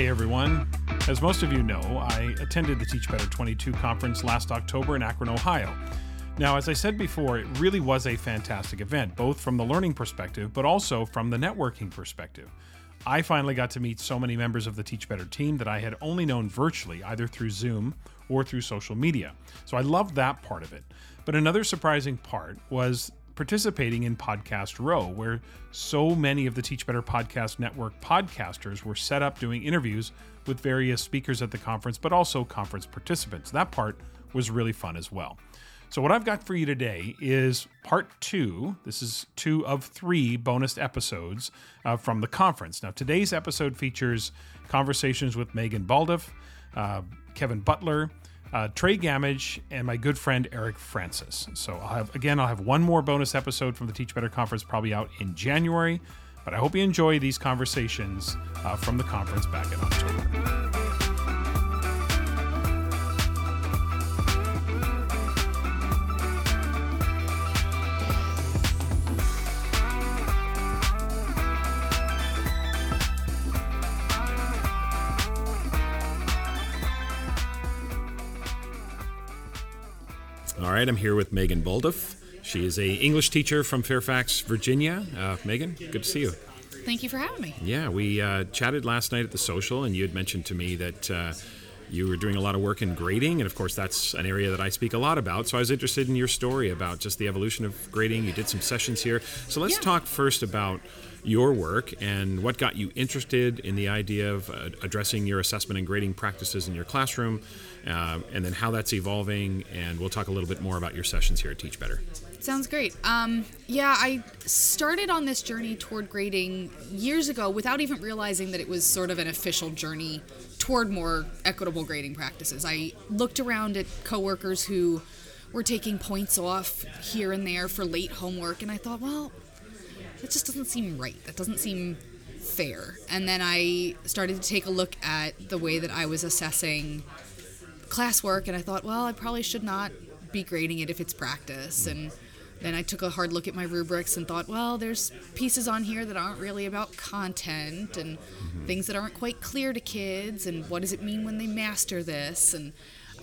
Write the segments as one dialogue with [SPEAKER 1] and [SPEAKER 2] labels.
[SPEAKER 1] Hey everyone. As most of you know, I attended the Teach Better 22 conference last October in Akron, Ohio. Now, as I said before, it really was a fantastic event, both from the learning perspective, but also from the networking perspective. I finally got to meet so many members of the Teach Better team that I had only known virtually, either through Zoom or through social media. So I loved that part of it. But another surprising part was participating in Podcast Row, where so many of the Teach Better Podcast Network podcasters were set up doing interviews with various speakers at the conference, but also conference participants. That part was really fun as well. So, what I've got for you today is part two. This is two of three bonus episodes uh, from the conference. Now, today's episode features conversations with Megan Baldoff, uh, Kevin Butler, uh, Trey Gamage, and my good friend Eric Francis. So I'll have again, I'll have one more bonus episode from the Teach Better conference probably out in January. But I hope you enjoy these conversations uh, from the conference back in October. All right, I'm here with Megan Baldoff. She is a English teacher from Fairfax, Virginia. Uh, Megan, good to see you.
[SPEAKER 2] Thank you for having me.
[SPEAKER 1] Yeah, we uh, chatted last night at the social, and you had mentioned to me that uh, you were doing a lot of work in grading, and of course, that's an area that I speak a lot about. So I was interested in your story about just the evolution of grading. You did some sessions here. So let's yeah. talk first about your work and what got you interested in the idea of uh, addressing your assessment and grading practices in your classroom, uh, and then how that's evolving. And we'll talk a little bit more about your sessions here at Teach Better.
[SPEAKER 2] Sounds great. Um, yeah, I started on this journey toward grading years ago without even realizing that it was sort of an official journey toward more equitable grading practices. I looked around at coworkers who were taking points off here and there for late homework, and I thought, well, that just doesn't seem right. That doesn't seem fair. And then I started to take a look at the way that I was assessing classwork, and I thought, well, I probably should not be grading it if it's practice. And then I took a hard look at my rubrics and thought, well, there's pieces on here that aren't really about content and mm-hmm. things that aren't quite clear to kids and what does it mean when they master this? And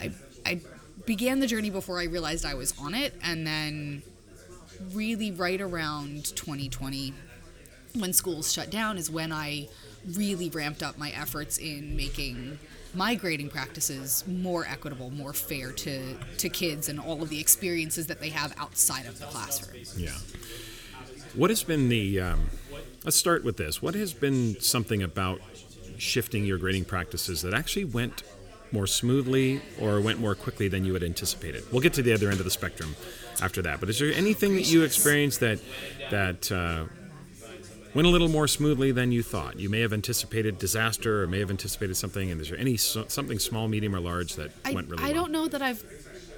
[SPEAKER 2] I, I began the journey before I realized I was on it. And then, really, right around 2020, when schools shut down, is when I really ramped up my efforts in making my grading practices more equitable, more fair to, to kids and all of the experiences that they have outside of the classroom.
[SPEAKER 1] Yeah. What has been the, um, let's start with this. What has been something about shifting your grading practices that actually went more smoothly or went more quickly than you had anticipated? We'll get to the other end of the spectrum after that. But is there anything that you experienced that, that, uh, went a little more smoothly than you thought. You may have anticipated disaster or may have anticipated something. And is there any something small, medium, or large that
[SPEAKER 2] I,
[SPEAKER 1] went really
[SPEAKER 2] I
[SPEAKER 1] well?
[SPEAKER 2] don't know that I've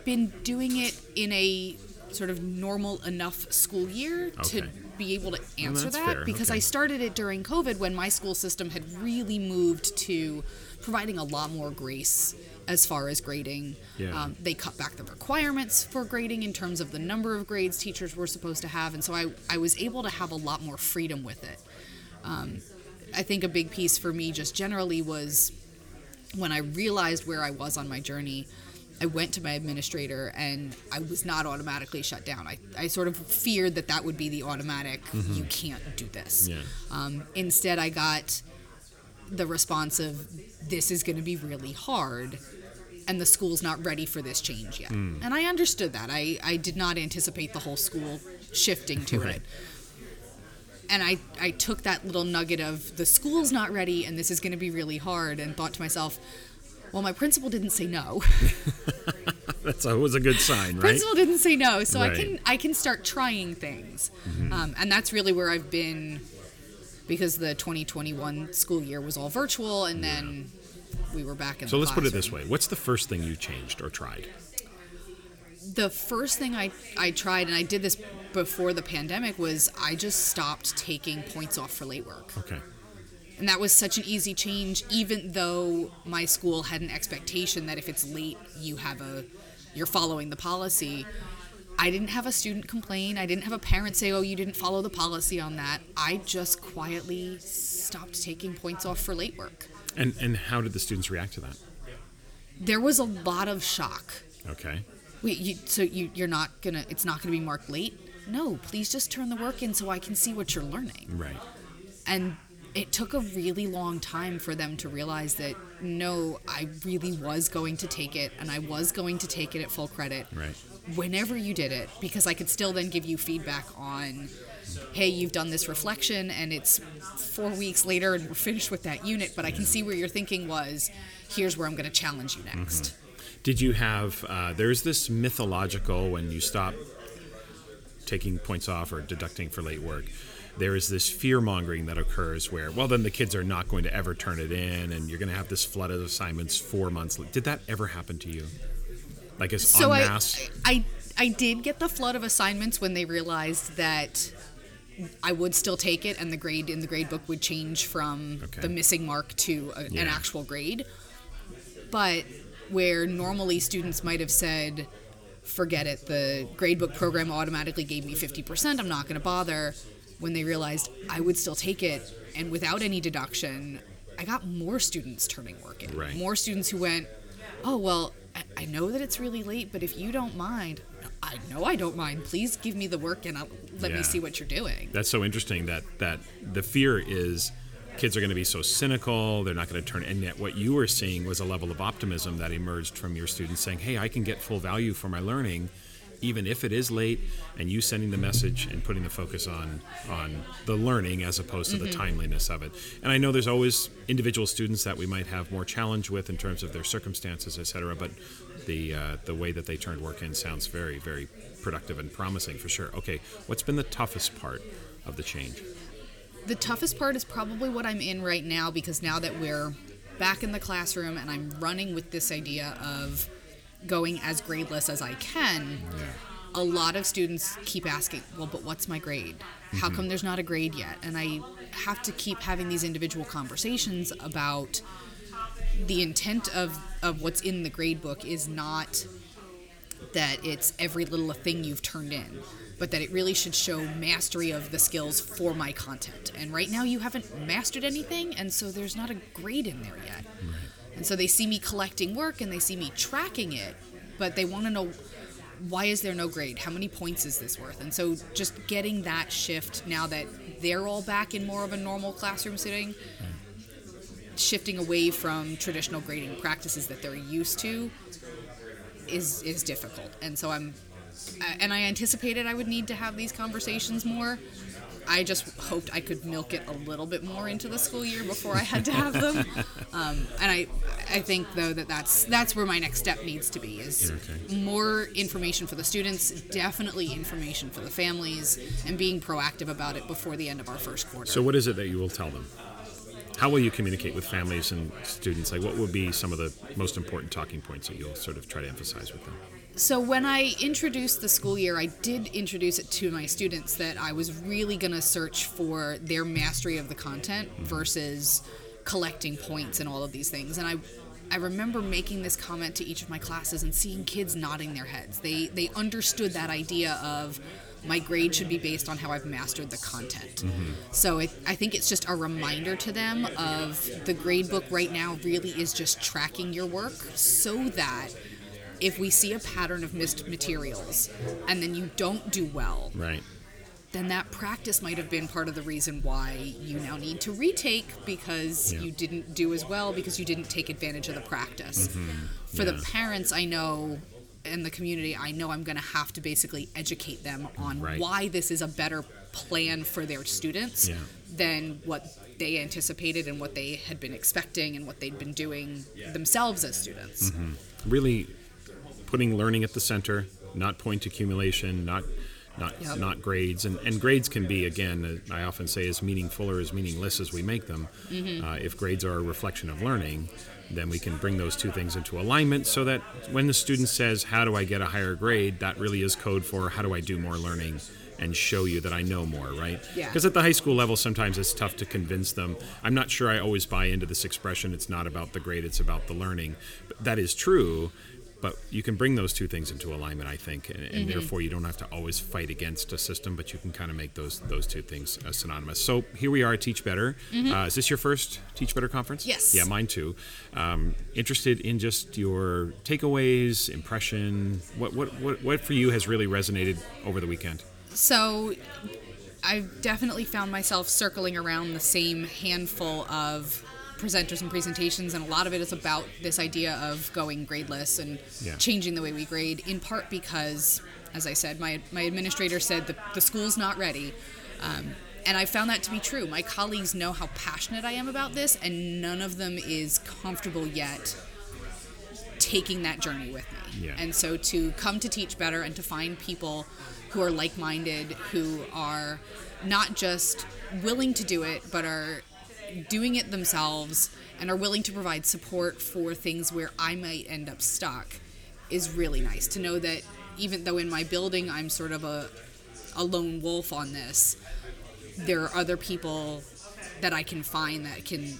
[SPEAKER 2] been doing it in a sort of normal enough school year okay. to be able to answer
[SPEAKER 1] well,
[SPEAKER 2] that
[SPEAKER 1] fair.
[SPEAKER 2] because
[SPEAKER 1] okay.
[SPEAKER 2] I started it during COVID when my school system had really moved to providing a lot more grace as far as grading.
[SPEAKER 1] Yeah.
[SPEAKER 2] Um, they cut back the requirements for grading in terms of the number of grades teachers were supposed to have, and so I, I was able to have a lot more freedom with it. Um, I think a big piece for me just generally was when I realized where I was on my journey. I went to my administrator and I was not automatically shut down. I, I sort of feared that that would be the automatic, mm-hmm. you can't do this.
[SPEAKER 1] Yeah.
[SPEAKER 2] Um, instead, I got the response of, this is going to be really hard and the school's not ready for this change yet. Mm. And I understood that. I, I did not anticipate the whole school shifting to right. it. And I, I took that little nugget of the school's not ready and this is going to be really hard and thought to myself, well, my principal didn't say no.
[SPEAKER 1] That's always a good sign, right?
[SPEAKER 2] Principal didn't say no, so right. I can I can start trying things, mm-hmm. um, and that's really where I've been, because the 2021 school year was all virtual, and yeah. then we were back in.
[SPEAKER 1] So let's
[SPEAKER 2] classroom.
[SPEAKER 1] put it this way: What's the first thing you changed or tried?
[SPEAKER 2] The first thing I I tried, and I did this before the pandemic, was I just stopped taking points off for late work.
[SPEAKER 1] Okay.
[SPEAKER 2] And that was such an easy change, even though my school had an expectation that if it's late, you have a, you're following the policy. I didn't have a student complain. I didn't have a parent say, oh, you didn't follow the policy on that. I just quietly stopped taking points off for late work.
[SPEAKER 1] And and how did the students react to that?
[SPEAKER 2] There was a lot of shock.
[SPEAKER 1] Okay.
[SPEAKER 2] Wait, you, so you you're not gonna? It's not gonna be marked late? No, please just turn the work in so I can see what you're learning.
[SPEAKER 1] Right.
[SPEAKER 2] And it took a really long time for them to realize that no, I really was going to take it, and I was going to take it at full credit.
[SPEAKER 1] Right.
[SPEAKER 2] Whenever you did it, because I could still then give you feedback on hey, you've done this reflection and it's four weeks later and we're finished with that unit, but I can see where your thinking was. Here's where I'm going to challenge you next.
[SPEAKER 1] Did you have, uh, there's this mythological when you stop taking points off or deducting for late work, there is this fear mongering that occurs where, well, then the kids are not going to ever turn it in and you're going to have this flood of assignments four months. Did that ever happen to you? Like as
[SPEAKER 2] So
[SPEAKER 1] en
[SPEAKER 2] I. I, I did get the flood of assignments when they realized that I would still take it and the grade in the grade book would change from
[SPEAKER 1] Okay.
[SPEAKER 2] the missing mark to a,
[SPEAKER 1] Yeah.
[SPEAKER 2] an actual grade. But where normally students might have said, forget it, the gradebook program automatically gave me 50%, I'm not going to bother. When they realized I would still take it and without any deduction, I got more students turning work in.
[SPEAKER 1] Right.
[SPEAKER 2] More students who went, oh, well, I, I know that it's really late, but if you don't mind, I know I don't mind. Please give me the work and I'll, let
[SPEAKER 1] Yeah.
[SPEAKER 2] me see what you're doing.
[SPEAKER 1] That's so interesting that that the fear is kids are going to be so cynical they're not going to turn and yet what you were seeing was a level of optimism that emerged from your students saying hey i can get full value for my learning even if it is late and you sending the message and putting the focus on on the learning as opposed to the timeliness of it. And i know there's always individual students that we might have more challenge with in terms of their circumstances et cetera but the uh, the way that they turned work in sounds very very productive and promising for sure. Okay what's been the toughest part of the change?
[SPEAKER 2] The toughest part is probably what I'm in right now because now that we're back in the classroom and I'm running with this idea of going as gradeless as I can, a lot of students keep asking, well, but what's my grade? How mm-hmm. come there's not a grade yet? And I have to keep having these individual conversations about the intent of, of what's in the grade book is not that it's every little thing you've turned in, but that it really should show mastery of the skills for my content. And right now you haven't mastered anything, and so there's not a grade in there yet. And so they see me collecting work and they see me tracking it, but they want to know why is there no grade? How many points is this worth? And so just getting that shift now that they're all back in more of a normal classroom sitting, shifting away from traditional grading practices that they're used to is is difficult. And so I'm and I anticipated I would need to have these conversations more. I just hoped I could milk it a little bit more into the school year before I had to have them. Um, and I, I think though that that's that's where my next step needs to be is
[SPEAKER 1] Okay.
[SPEAKER 2] more information for the students, definitely information for the families, and being proactive about it before the end of our first quarter.
[SPEAKER 1] So, what is it that you will tell them? How will you communicate with families and students? Like, what would be some of the most important talking points that you'll sort of try to emphasize with them?
[SPEAKER 2] So when I introduced the school year, I did introduce it to my students that I was really going to search for their mastery of the content mm-hmm. versus collecting points and all of these things. And I I remember making this comment to each of my classes and seeing kids nodding their heads. They they understood that idea of my grade should be based on how I've mastered the content. Mm-hmm. So it, I think it's just a reminder to them of the grade book right now really is just tracking your work so that if we see a pattern of missed materials and then you don't do well,
[SPEAKER 1] Right.
[SPEAKER 2] then that practice might have been part of the reason why you now need to retake because
[SPEAKER 1] Yeah.
[SPEAKER 2] you didn't do as well because you didn't take advantage of the practice. For
[SPEAKER 1] Mm-hmm. Yeah.
[SPEAKER 2] the parents, I know in the community, I know I'm going to have to basically educate them on
[SPEAKER 1] Right.
[SPEAKER 2] why this is a better plan for their students
[SPEAKER 1] Yeah.
[SPEAKER 2] than what they anticipated and what they had been expecting and what they'd been doing themselves as students.
[SPEAKER 1] Mm-hmm. Really putting learning at the center, not point accumulation, not not
[SPEAKER 2] Yep.
[SPEAKER 1] not grades, and, and grades can be again. uh, I often say as meaningful or as meaningless as we make them.
[SPEAKER 2] Mm-hmm.
[SPEAKER 1] Uh, if grades are a reflection of learning, then we can bring those two things into alignment, so that when the student says, "How do I get a higher grade?" that really is code for how do I do more learning. And show you that I know more, right?
[SPEAKER 2] Yeah.
[SPEAKER 1] Because at the high school level, sometimes it's tough to convince them. I'm not sure I always buy into this expression. It's not about the grade; it's about the learning. But that is true but you can bring those two things into alignment, I think, and, and
[SPEAKER 2] Mm-hmm.
[SPEAKER 1] therefore you don't have to always fight against a system, but you can kind of make those those two things uh, synonymous. So here we are at Teach Better. Uh, is this your first Teach Better conference?
[SPEAKER 2] Mm-hmm. Yes.
[SPEAKER 1] Yeah, mine too. Um, interested in just your takeaways, impression. What, what what what for you has really resonated over the weekend?
[SPEAKER 2] So I've definitely found myself circling around the same handful of presenters and presentations, and a lot of it is about this idea of going gradeless and
[SPEAKER 1] Yeah.
[SPEAKER 2] changing the way we grade, in part because, as I said, my, my administrator said the, the school's not ready. Um, and I found that to be true. My colleagues know how passionate I am about this, and none of them is comfortable yet taking that journey with me.
[SPEAKER 1] Yeah.
[SPEAKER 2] And so to come to teach better and to find people who are like minded, who are not just willing to do it, but are doing it themselves and are willing to provide support for things where I might end up stuck is really nice. To know that even though in my building I'm sort of a, a lone wolf on this, there are other people that I can find that can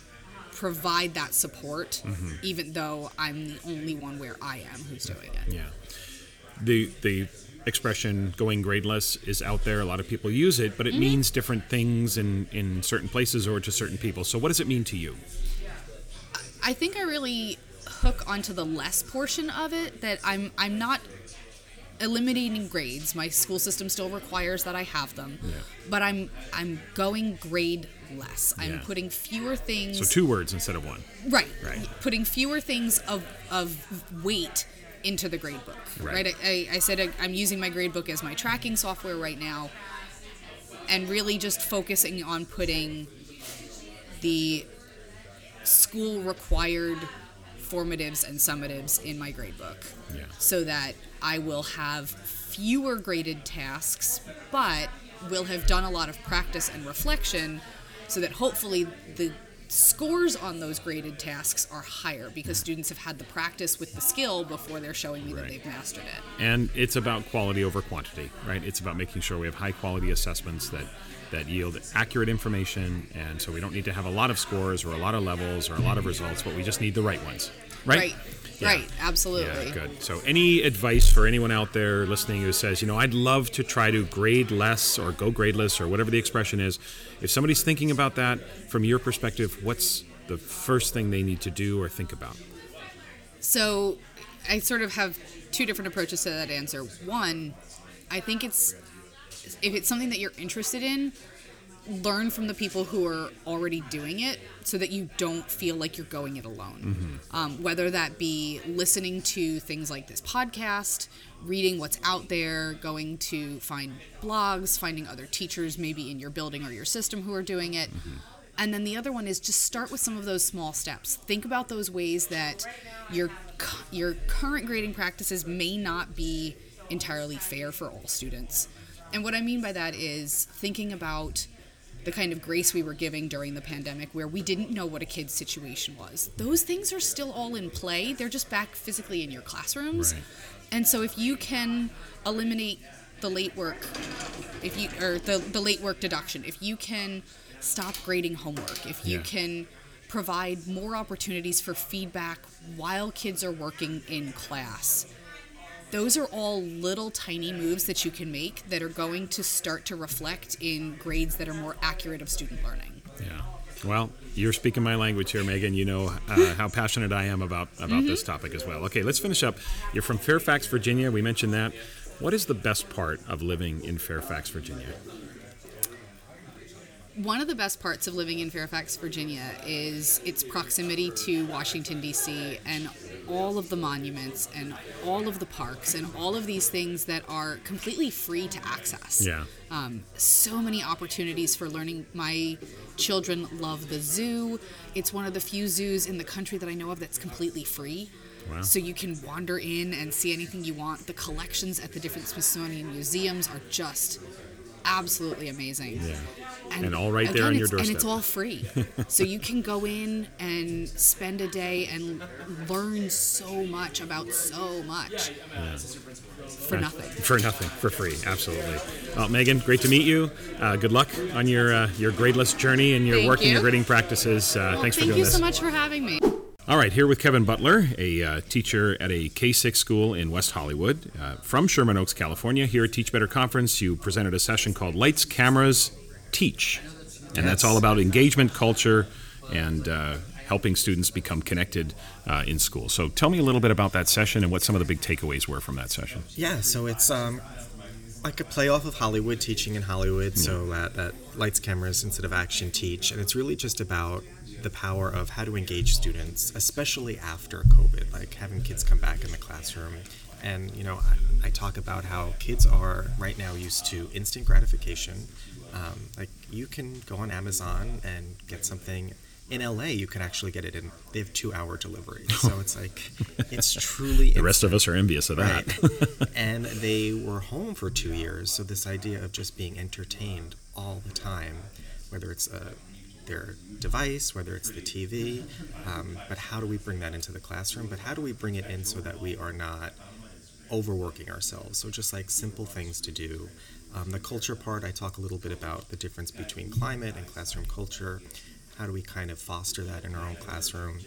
[SPEAKER 2] provide that support, mm-hmm. even though I'm the only one where I am who's doing it.
[SPEAKER 1] Yeah. The the expression going gradeless is out there. A lot of people use it, but it mm-hmm. means different things in, in certain places or to certain people. So what does it mean to you?
[SPEAKER 2] I think I really hook onto the less portion of it that I'm I'm not eliminating grades. My school system still requires that I have them.
[SPEAKER 1] Yeah.
[SPEAKER 2] But I'm I'm going grade less. I'm
[SPEAKER 1] Yeah.
[SPEAKER 2] putting fewer things
[SPEAKER 1] So two words instead of one.
[SPEAKER 2] Right.
[SPEAKER 1] Right.
[SPEAKER 2] Putting fewer things of of weight into the grade book.
[SPEAKER 1] Right.
[SPEAKER 2] Right. I, I said I'm using my grade book as my tracking software right now, and really just focusing on putting the school required formatives and summatives in my grade book
[SPEAKER 1] Yeah.
[SPEAKER 2] so that I will have fewer graded tasks, but will have done a lot of practice and reflection so that hopefully the scores on those graded tasks are higher because students have had the practice with the skill before they're showing me that they've mastered it.
[SPEAKER 1] And it's about quality over quantity, right? It's about making sure we have high quality assessments that that yield accurate information and so we don't need to have a lot of scores or a lot of levels or a lot of results, but we just need the right ones. Right?
[SPEAKER 2] Right.
[SPEAKER 1] Yeah.
[SPEAKER 2] Right. Absolutely.
[SPEAKER 1] Yeah, good. So, any advice for anyone out there listening who says, you know, I'd love to try to grade less or go gradeless or whatever the expression is, if somebody's thinking about that from your perspective, what's the first thing they need to do or think about?
[SPEAKER 2] So I sort of have two different approaches to that answer. One, I think it's if it's something that you're interested in, learn from the people who are already doing it so that you don't feel like you're going it alone. Um, whether that be listening to things like this podcast, reading what's out there, going to find blogs, finding other teachers maybe in your building or your system who are doing it. And then the other one is just start with some of those small steps. Think about those ways that your your current grading practices may not be entirely fair for all students. And what I mean by that is thinking about the kind of grace we were giving during the pandemic where we didn't know what a kid's situation was. Those things are still all in play. They're just back physically in your classrooms.
[SPEAKER 1] Right.
[SPEAKER 2] And so if you can eliminate the late work if you or the, the late work deduction, if you can stop grading homework, if you
[SPEAKER 1] Yeah.
[SPEAKER 2] can provide more opportunities for feedback while kids are working in class. Those are all little tiny moves that you can make that are going to start to reflect in grades that are more accurate of student learning.
[SPEAKER 1] Yeah. Well, you're speaking my language here, Megan. You know uh, how passionate I am about about this topic as well. Okay, let's finish up. You're from Fairfax, Virginia. We mentioned that. What is the best part of living in Fairfax, Virginia?
[SPEAKER 2] One of the best parts of living in Fairfax, Virginia is its proximity to Washington, D.C., and all of the monuments and all of the parks and all of these things that are completely free to access.
[SPEAKER 1] Yeah.
[SPEAKER 2] Um, so many opportunities for learning. My children love the zoo. It's one of the few zoos in the country that I know of that's completely free.
[SPEAKER 1] Wow.
[SPEAKER 2] So you can wander in and see anything you want. The collections at the different Smithsonian museums are just absolutely amazing.
[SPEAKER 1] Yeah. And all right there on your
[SPEAKER 2] it's- And it's all free. so you can go in and spend a day and learn so much about so much for nothing.
[SPEAKER 1] For nothing, for free, absolutely. Well, Megan, great to meet you. Uh, good luck on your uh, your gradeless journey and your
[SPEAKER 2] Thank
[SPEAKER 1] work and your grading practices. Uh,
[SPEAKER 2] Well,
[SPEAKER 1] thanks for doing this.
[SPEAKER 2] thank you so much for having me.
[SPEAKER 1] All right, here with Kevin Butler, a uh, teacher at a K 6 school in West Hollywood, uh, from Sherman Oaks, California. Here at Teach Better Conference, you presented a session called Lights, Cameras, Teach. And yes. that's all about engagement, culture, and uh, helping students become connected uh, in school. So tell me a little bit about that session and what some of the big takeaways were from that session.
[SPEAKER 3] Yeah, so it's um, like a play off of Hollywood, teaching in Hollywood. Yeah. So that, that lights, cameras instead of action teach. And it's really just about the power of how to engage students, especially after COVID, like having kids come back in the classroom. And, you know, I, I talk about how kids are right now used to instant gratification. Um, like, you can go on Amazon and get something in LA, you can actually get it in. They have two hour delivery, so it's like it's truly.
[SPEAKER 1] the rest of us are envious of that.
[SPEAKER 3] Right. and they were home for two years, so this idea of just being entertained all the time, whether it's a their device, whether it's the TV. Um, but how do we bring that into the classroom? But how do we bring it in so that we are not overworking ourselves? So just like simple things to do. Um, the culture part, I talk a little bit about the difference between climate and classroom culture. How do we kind of foster that in our own classroom?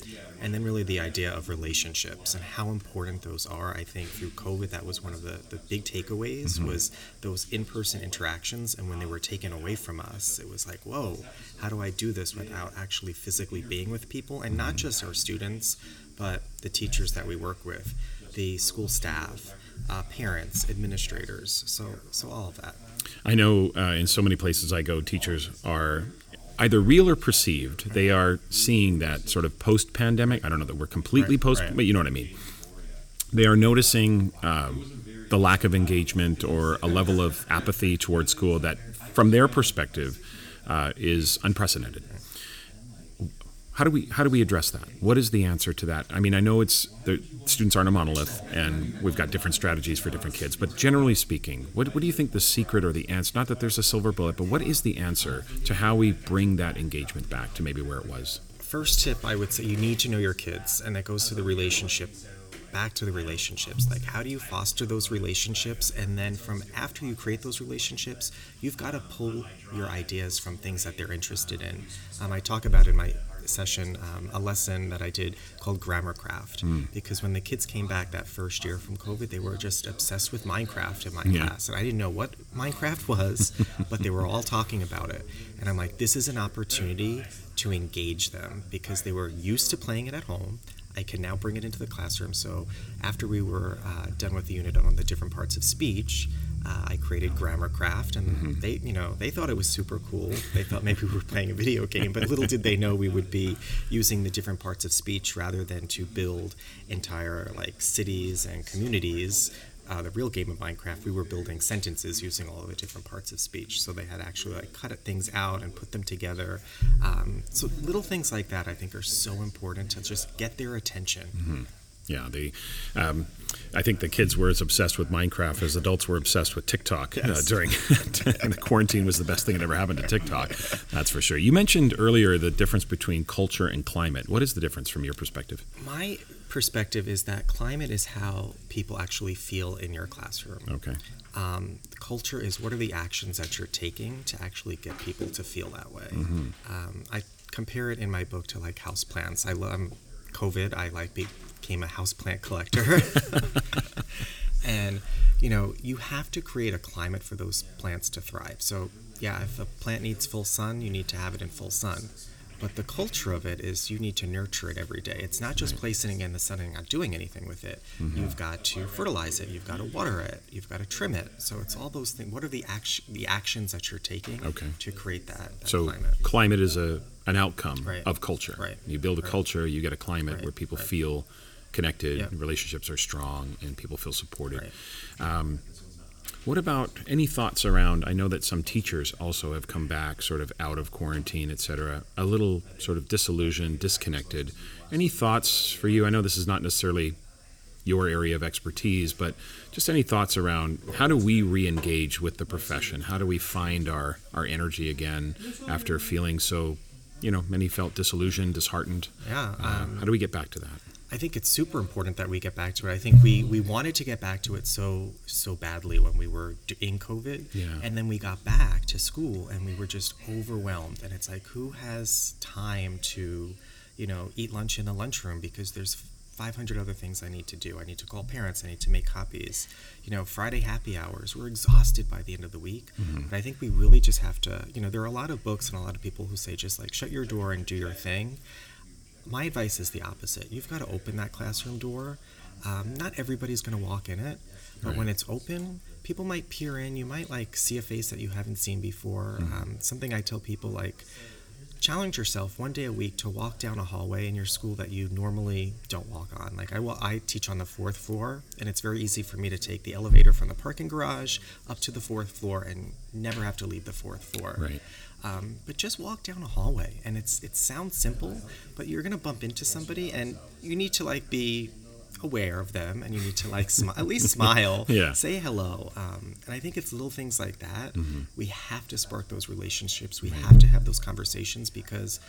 [SPEAKER 3] And then really the idea of relationships and how important those are. I think through covid that was one of the, the big takeaways mm-hmm. was those in-person interactions. And when they were taken away from us it was like whoa how do i do this without actually physically being with people? And not just our students but the teachers that we work with the school staff uh, parents administrators so so all of that
[SPEAKER 1] I know uh, in so many places I go, teachers are either real or perceived, they are seeing that sort of post pandemic. I don't know that we're completely right, post, right. but you know what I mean. They are noticing um, the lack of engagement or a level of apathy towards school that, from their perspective, uh, is unprecedented how do we how do we address that? What is the answer to that? I mean, I know it's the students aren't a monolith, and we've got different strategies for different kids. But generally speaking, what what do you think the secret or the answer? Not that there's a silver bullet, but what is the answer to how we bring that engagement back to maybe where it was?
[SPEAKER 3] First tip, I would say you need to know your kids, and that goes to the relationship back to the relationships like how do you foster those relationships and then from after you create those relationships you've got to pull your ideas from things that they're interested in um, i talk about in my session um, a lesson that I did called Grammarcraft mm. because when the kids came back that first year from COVID, they were just obsessed with Minecraft in my yeah. class, and I didn't know what Minecraft was, but they were all talking about it, and I'm like, this is an opportunity to engage them because they were used to playing it at home. I can now bring it into the classroom. So after we were uh, done with the unit on the different parts of speech, uh, I created Grammarcraft, and mm-hmm. they, you know, they thought it was super cool. They thought maybe we were playing a video game, but little did they know we would be using the different parts of speech rather than to build entire like cities and communities. Uh, the real game of Minecraft, we were building sentences using all of the different parts of speech. So they had actually like cut things out and put them together. Um, so little things like that, I think, are so important to just get their attention.
[SPEAKER 1] Mm-hmm yeah, the um, I think the kids were as obsessed with Minecraft as adults were obsessed with TikTok uh, yes. uh, during the quarantine was the best thing that ever happened to TikTok. That's for sure. You mentioned earlier the difference between culture and climate. What is the difference from your perspective?
[SPEAKER 3] My perspective is that climate is how people actually feel in your classroom.
[SPEAKER 1] Okay.
[SPEAKER 3] Um, culture is what are the actions that you're taking to actually get people to feel that way. Mm-hmm. Um, I compare it in my book to like house plants. I love COVID. I like became a houseplant collector. and, you know, you have to create a climate for those plants to thrive. So, yeah, if a plant needs full sun, you need to have it in full sun. But the culture of it is you need to nurture it every day. It's not just right. placing it in the sun and not doing anything with it. Mm-hmm. You've got to fertilize it. You've got to water it. You've got to trim it. So it's all those things. What are the action, the actions that you're taking okay. to create that, that
[SPEAKER 1] so
[SPEAKER 3] climate?
[SPEAKER 1] climate is a an outcome
[SPEAKER 3] right.
[SPEAKER 1] of culture.
[SPEAKER 3] Right.
[SPEAKER 1] You build a culture, you get a climate where people feel connected, yeah. relationships are strong, and people feel supported. Right. Um, what about any thoughts around? I know that some teachers also have come back sort of out of quarantine, et cetera, a little sort of disillusioned, disconnected. Any thoughts for you? I know this is not necessarily your area of expertise, but just any thoughts around how do we re-engage with the profession? How do we find our, our energy again after feeling so, you know, many felt disillusioned, disheartened?
[SPEAKER 3] Yeah.
[SPEAKER 1] Um, um, how do we get back to that?
[SPEAKER 3] I think it's super important that we get back to it. I think we, we wanted to get back to it so so badly when we were in COVID,
[SPEAKER 1] yeah.
[SPEAKER 3] and then we got back to school and we were just overwhelmed. And it's like, who has time to, you know, eat lunch in the lunchroom because there's 500 other things I need to do. I need to call parents. I need to make copies. You know, Friday happy hours. We're exhausted by the end of the week.
[SPEAKER 1] Mm-hmm.
[SPEAKER 3] But I think we really just have to, you know, there are a lot of books and a lot of people who say just like shut your door and do your thing. My advice is the opposite. You've got to open that classroom door. Um, not everybody's going to walk in it, but
[SPEAKER 1] Right.
[SPEAKER 3] when it's open, people might peer in. You might like see a face that you haven't seen before.
[SPEAKER 1] Mm-hmm.
[SPEAKER 3] Um, something I tell people like challenge yourself one day a week to walk down a hallway in your school that you normally don't walk on. Like I, will, I teach on the fourth floor, and it's very easy for me to take the elevator from the parking garage up to the fourth floor and never have to leave the fourth floor.
[SPEAKER 1] Right.
[SPEAKER 3] Um, but just walk down a hallway, and it's it sounds simple, but you're gonna bump into somebody, and you need to like be aware of them, and you need to like smi- at least smile,
[SPEAKER 1] Yeah.
[SPEAKER 3] say hello. Um, and I think it's little things like that. We have to spark those relationships. We have to have those conversations because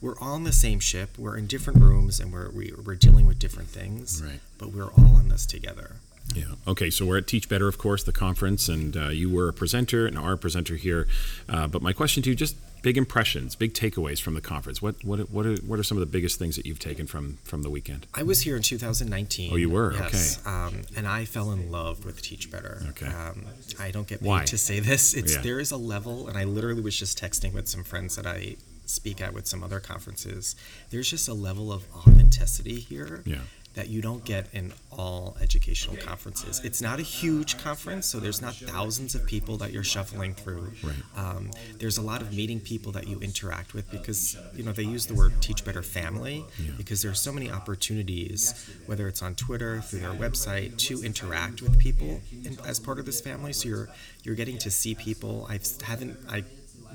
[SPEAKER 3] we're in the same ship. We're in different rooms, and we're we, we're dealing with different things.
[SPEAKER 1] Right.
[SPEAKER 3] But we're all in this together.
[SPEAKER 1] Yeah. Okay. So we're at Teach Better, of course, the conference, and uh, you were a presenter and are a presenter here. Uh, but my question to you, just big impressions, big takeaways from the conference. What what what are, what are some of the biggest things that you've taken from from the weekend?
[SPEAKER 3] I was here in 2019.
[SPEAKER 1] Oh, you were?
[SPEAKER 3] Yes. Um, and I fell in love with Teach Better.
[SPEAKER 1] Okay.
[SPEAKER 3] Um, I don't get paid
[SPEAKER 1] Why?
[SPEAKER 3] to say this. It's
[SPEAKER 1] Yeah.
[SPEAKER 3] there is a level, and I literally was just texting with some friends that I speak at with some other conferences. There's just a level of authenticity here.
[SPEAKER 1] Yeah.
[SPEAKER 3] That you don't get in all educational conferences. It's not a huge conference, so there's not thousands of people that you're shuffling through.
[SPEAKER 1] Right.
[SPEAKER 3] Um, there's a lot of meeting people that you interact with because you know they use the word teach better family
[SPEAKER 1] Yeah.
[SPEAKER 3] because are so many opportunities whether it's on twitter through their website to interact with people in, as part of this family so you're you're getting to see people i haven't i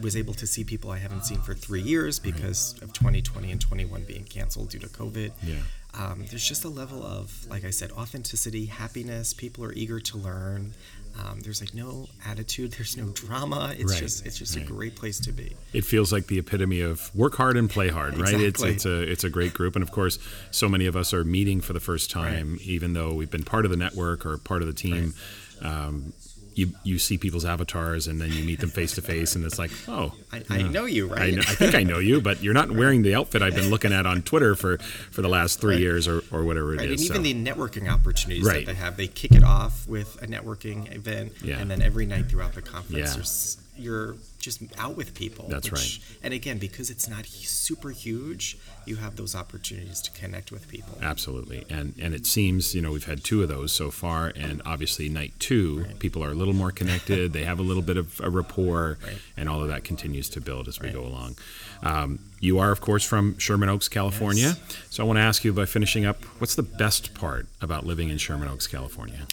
[SPEAKER 3] was able to see people i haven't seen for three years because of 2020 and 21 being canceled due to covid
[SPEAKER 1] Yeah.
[SPEAKER 3] Um, there's just a level of like i said authenticity happiness people are eager to learn um, there's like no attitude there's no drama it's
[SPEAKER 1] Right.
[SPEAKER 3] just it's just
[SPEAKER 1] Right.
[SPEAKER 3] a great place to be
[SPEAKER 1] It feels like the epitome of work hard and play hard, right? It's
[SPEAKER 3] Exactly.
[SPEAKER 1] it's a it's a great group, and of course, so many of us are meeting for the first time, even though we've been part of the network or part of the team. Um, you you see people's avatars, and then you meet them face to face, and it's like, oh,
[SPEAKER 3] I, I know you,
[SPEAKER 1] I,
[SPEAKER 3] right?
[SPEAKER 1] know, I think I know you, but you're not wearing the outfit I've been looking at on Twitter for, for the last three
[SPEAKER 3] Right.
[SPEAKER 1] years or, or whatever it
[SPEAKER 3] Right,
[SPEAKER 1] is.
[SPEAKER 3] and even the networking opportunities
[SPEAKER 1] Right.
[SPEAKER 3] that they have, they kick it off with a networking event,
[SPEAKER 1] Yeah.
[SPEAKER 3] and then every night throughout the conference,
[SPEAKER 1] Yeah.
[SPEAKER 3] there's, you're just out with people.
[SPEAKER 1] That's right.
[SPEAKER 3] And again, because it's not super huge, you have those opportunities to connect with people.
[SPEAKER 1] Absolutely, and and it seems you know we've had two of those so far, and obviously night two, people are a little more connected. they have a little bit of a rapport,
[SPEAKER 3] Right.
[SPEAKER 1] and all of that continues to build as we
[SPEAKER 3] Right.
[SPEAKER 1] go along. Um, you are, of course, from Sherman Oaks, California. Yes. So I want to ask you by finishing up, what's the best part about living in Sherman Oaks, California?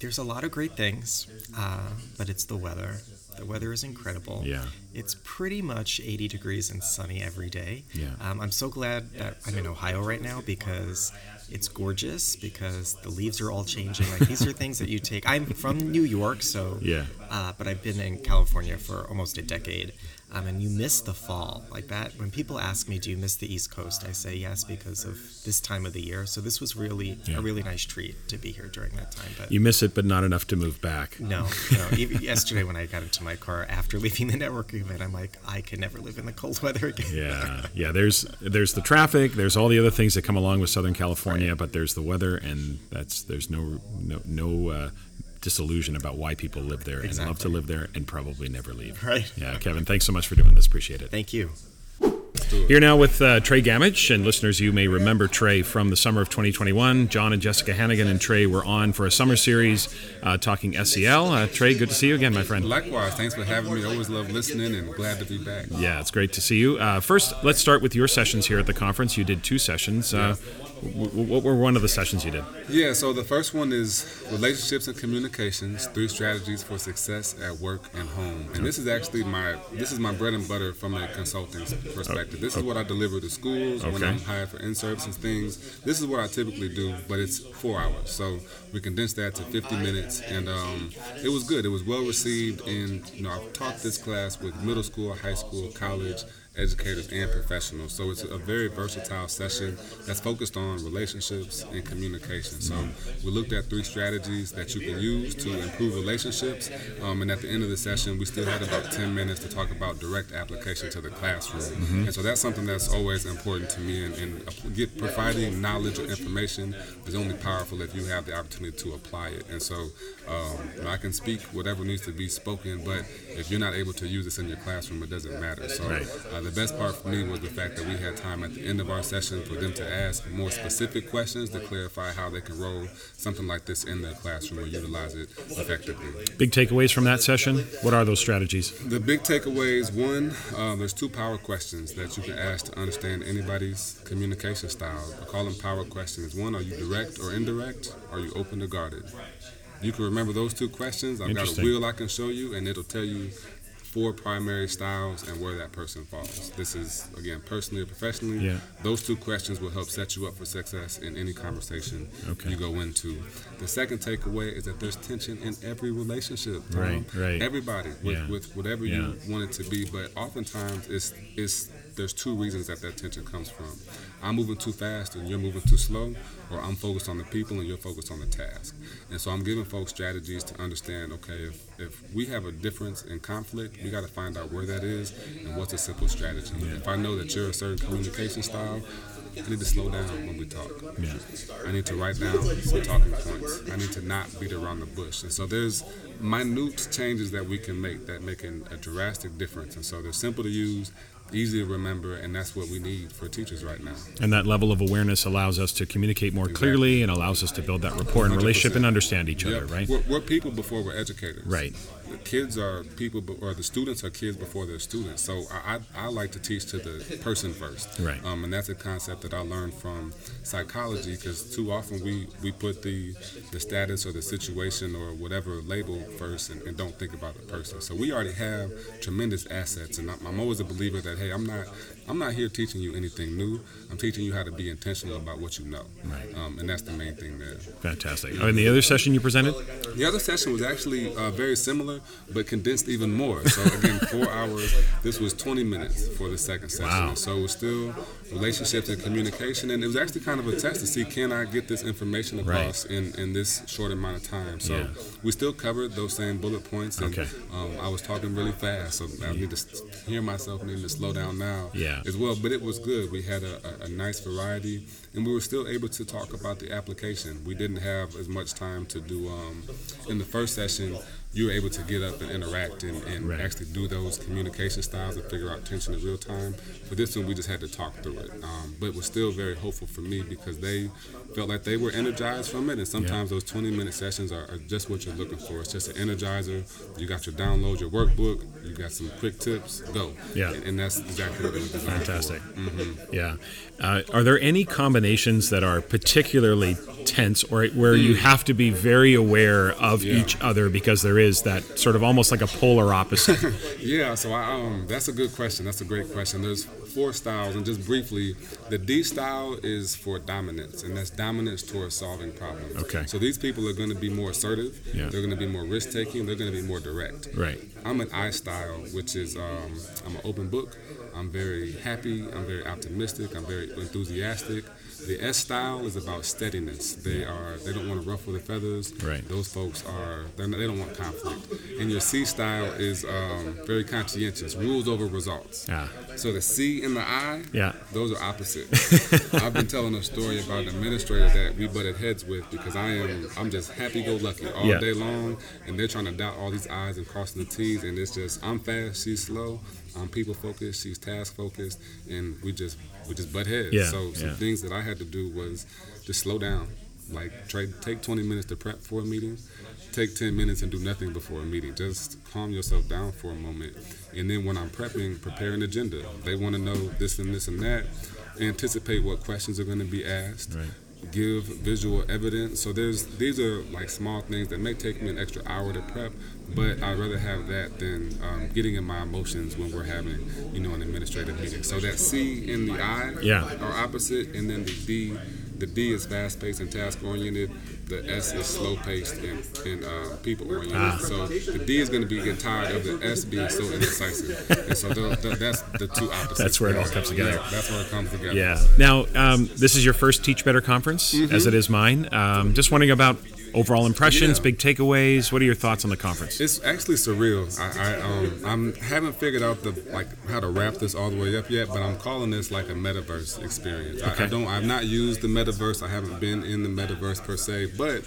[SPEAKER 3] There's a lot of great things, uh, but it's the weather. The weather is incredible.
[SPEAKER 1] Yeah.
[SPEAKER 3] It's pretty much 80 degrees and sunny every day.
[SPEAKER 1] Yeah.
[SPEAKER 3] Um, I'm so glad that I'm in Ohio right now because it's gorgeous because the leaves are all changing. Like these are things that you take. I'm from New York, so
[SPEAKER 1] Yeah.
[SPEAKER 3] uh, but I've been in California for almost a decade. Um, and you miss the fall like that. When people ask me, "Do you miss the East Coast?" I say yes because of this time of the year. So this was really
[SPEAKER 1] Yeah.
[SPEAKER 3] a really nice treat to be here during that time. But
[SPEAKER 1] You miss it, but not enough to move back.
[SPEAKER 3] no, no. Even yesterday when I got into my car after leaving the networking event, I'm like, I can never live in the cold weather again.
[SPEAKER 1] Yeah, yeah. There's there's the traffic. There's all the other things that come along with Southern California, but there's the weather, and that's there's no no no uh, disillusion about why people live there and love to live there and probably never leave.
[SPEAKER 3] Right.
[SPEAKER 1] Yeah, Kevin. Thanks so much for doing this. Appreciate it.
[SPEAKER 3] Thank you.
[SPEAKER 1] Here now with uh, Trey Gamage, and listeners, you may remember Trey from the summer of 2021. John and Jessica Hannigan and Trey were on for a summer series uh, talking SEL. Uh, Trey, good to see you again, my friend.
[SPEAKER 4] Likewise, thanks for having me. Always love listening and glad to be back.
[SPEAKER 1] Yeah, it's great to see you. Uh, first, let's start with your sessions here at the conference. You did two sessions. What were one of the sessions you did?
[SPEAKER 4] Yeah, so the first one is relationships and communications, three strategies for success at work and home. And this is actually my this is my bread and butter from a consulting perspective. This is what I deliver to schools when I'm hired for in-service and things. This is what I typically do, but it's four hours. So we condensed that to 50 minutes, and um, it was good. It was well received, and you know I've taught this class with middle school, high school, college, educators, and professionals. So it's a very versatile session that's focused on relationships and communication. So we looked at three strategies that you can use to improve relationships. Um, and at the end of the session, we still had about 10 minutes to talk about direct application to the classroom. And so that's something that's always important to me. And, and get, providing knowledge or information is only powerful if you have the opportunity to apply it. And so um, I can speak whatever needs to be spoken, but if you're not able to use this in your classroom, it doesn't matter. So
[SPEAKER 1] Right.
[SPEAKER 4] uh, the best part for me was the fact that we had time at the end of our session for them to ask more specific questions to clarify how they can roll something like this in their classroom or utilize it effectively.
[SPEAKER 1] Big takeaways from that session? What are those strategies?
[SPEAKER 4] The big takeaways one, uh, there's two power questions that you can ask to understand anybody's communication style. I call them power questions. One, are you direct or indirect? Are you open or guarded? You can remember those two questions. I've got a wheel I can show you, and it'll tell you four primary styles and where that person falls. This is, again, personally or professionally.
[SPEAKER 1] Yeah.
[SPEAKER 4] Those two questions will help set you up for success in any conversation
[SPEAKER 1] Okay.
[SPEAKER 4] you go into. The second takeaway is that there's tension in every relationship. Tom.
[SPEAKER 1] Right, right.
[SPEAKER 4] Everybody, with,
[SPEAKER 1] Yeah.
[SPEAKER 4] with whatever
[SPEAKER 1] Yeah.
[SPEAKER 4] you want it to be, but oftentimes it's it's there's two reasons that that tension comes from. I'm moving too fast and you're moving too slow, or I'm focused on the people and you're focused on the task. And so I'm giving folks strategies to understand. Okay, if if we have a difference in conflict, we got to find out where that is and what's a simple strategy. If I know that you're a certain communication style. I need to slow down when we talk.
[SPEAKER 1] Yeah.
[SPEAKER 4] I need to write down some talking points. I need to not beat around the bush. And so there's minute changes that we can make that make a drastic difference. And so they're simple to use, easy to remember, and that's what we need for teachers right now.
[SPEAKER 1] And that level of awareness allows us to communicate more clearly and allows us to build that rapport and relationship and understand each other,
[SPEAKER 4] Yeah,
[SPEAKER 1] right?
[SPEAKER 4] We're, we're people before we're educators.
[SPEAKER 1] Right.
[SPEAKER 4] The kids are people, or the students are kids before they're students. So I, I, I like to teach to the person first.
[SPEAKER 1] Right.
[SPEAKER 4] Um, and that's a concept that I learned from psychology because too often we, we put the the status or the situation or whatever label first and, and don't think about the person. So we already have tremendous assets, and I'm, I'm always a believer that hey, I'm not I'm not here teaching you anything new. I'm teaching you how to be intentional about what you know.
[SPEAKER 1] Right.
[SPEAKER 4] Um, and that's the main thing there.
[SPEAKER 1] Fantastic. Oh, and the other session you presented?
[SPEAKER 4] The other session was actually uh, very similar, but condensed even more. So again, four hours. This was 20 minutes for the second session.
[SPEAKER 1] Wow.
[SPEAKER 4] So it was still relationships and communication, and it was actually kind of a test to see can I get this information across in, in this short amount of time. So
[SPEAKER 1] Yeah.
[SPEAKER 4] we still covered those same bullet points, and
[SPEAKER 1] Okay.
[SPEAKER 4] um, I was talking really fast, so I need to hear myself needing to slow down now
[SPEAKER 1] Yeah.
[SPEAKER 4] as well. But it was good. We had a, a, a nice variety, and we were still able to talk about the application. We didn't have as much time to do um, in the first session. You were able to get up and interact and, and
[SPEAKER 1] Right.
[SPEAKER 4] actually do those communication styles and figure out tension in real time. For this one, we just had to talk through it. Um, but it was still very hopeful for me because they felt like they were energized from it. And sometimes those 20 minute sessions are, are just what you're looking for. It's just an energizer. You got your download, your workbook, you got some quick tips, go.
[SPEAKER 1] Yeah.
[SPEAKER 4] And, and that's exactly what it was designed
[SPEAKER 1] Fantastic.
[SPEAKER 4] Mm-hmm.
[SPEAKER 1] Yeah. Uh, are there any combinations that are particularly tense or where you have to be very aware of.
[SPEAKER 4] Yeah.
[SPEAKER 1] each other because there is that sort of almost like a polar opposite?
[SPEAKER 4] Yeah, so I, um, that's a good question. That's a great question. There's four styles, and just briefly, the D style is for dominance, and that's dominance towards solving problems.
[SPEAKER 1] Okay.
[SPEAKER 4] So these people are going to be more assertive.
[SPEAKER 1] Yeah.
[SPEAKER 4] They're going to be more risk taking. They're going to be more direct.
[SPEAKER 1] right.
[SPEAKER 4] I'm an I style, which is um, I'm an open book. I'm very happy. I'm very optimistic. I'm very enthusiastic. The S style is about steadiness. They are they don't want to ruffle the feathers.
[SPEAKER 1] Right.
[SPEAKER 4] Those folks are not, they don't want conflict. And your C style is um, very conscientious. Rules over results.
[SPEAKER 1] Yeah.
[SPEAKER 4] So the C and the I,
[SPEAKER 1] Yeah.
[SPEAKER 4] those are opposite. I've been telling a story about an administrator that we butted heads with because I am I'm just happy go lucky all
[SPEAKER 1] Yeah.
[SPEAKER 4] day long, and they're trying to dot all these I's and crossing the T's, and it's just I'm fast, she's slow. I'm people focused, she's task focused, and we just we just butt heads.
[SPEAKER 1] Yeah,
[SPEAKER 4] So some
[SPEAKER 1] yeah.
[SPEAKER 4] things that I had to do was just slow down, like try take 20 minutes to prep for a meeting. Take 10 minutes and do nothing before a meeting. Just calm yourself down for a moment. And then when I'm prepping, prepare an agenda. They want to know this and this and that. Anticipate what questions are going to be asked.
[SPEAKER 1] Right.
[SPEAKER 4] Give visual evidence. So there's these are like small things that may take me an extra hour to prep, but I'd rather have that than um, getting in my emotions when we're having, you know, an administrative meeting. So that C and the I
[SPEAKER 1] Yeah.
[SPEAKER 4] are opposite, and then the D the D is fast paced and task oriented. The S is slow paced and, and uh, people oriented.
[SPEAKER 1] Ah.
[SPEAKER 4] So the D is going to be getting tired of the S being so indecisive. and so the, the, that's the two opposites.
[SPEAKER 1] That's where it all comes together.
[SPEAKER 4] Yeah, that's where it comes together.
[SPEAKER 1] Yeah. Now, um, this is your first Teach Better conference, as it is mine. Um, just wondering about overall impressions,
[SPEAKER 4] Yeah.
[SPEAKER 1] big takeaways. What are your thoughts on the conference?
[SPEAKER 4] It's actually surreal. I, I um I'm haven't figured out the like how to wrap this all the way up yet, but I'm calling this like a metaverse experience. I, I don't I've not used the metaverse. I haven't been in the metaverse per se, but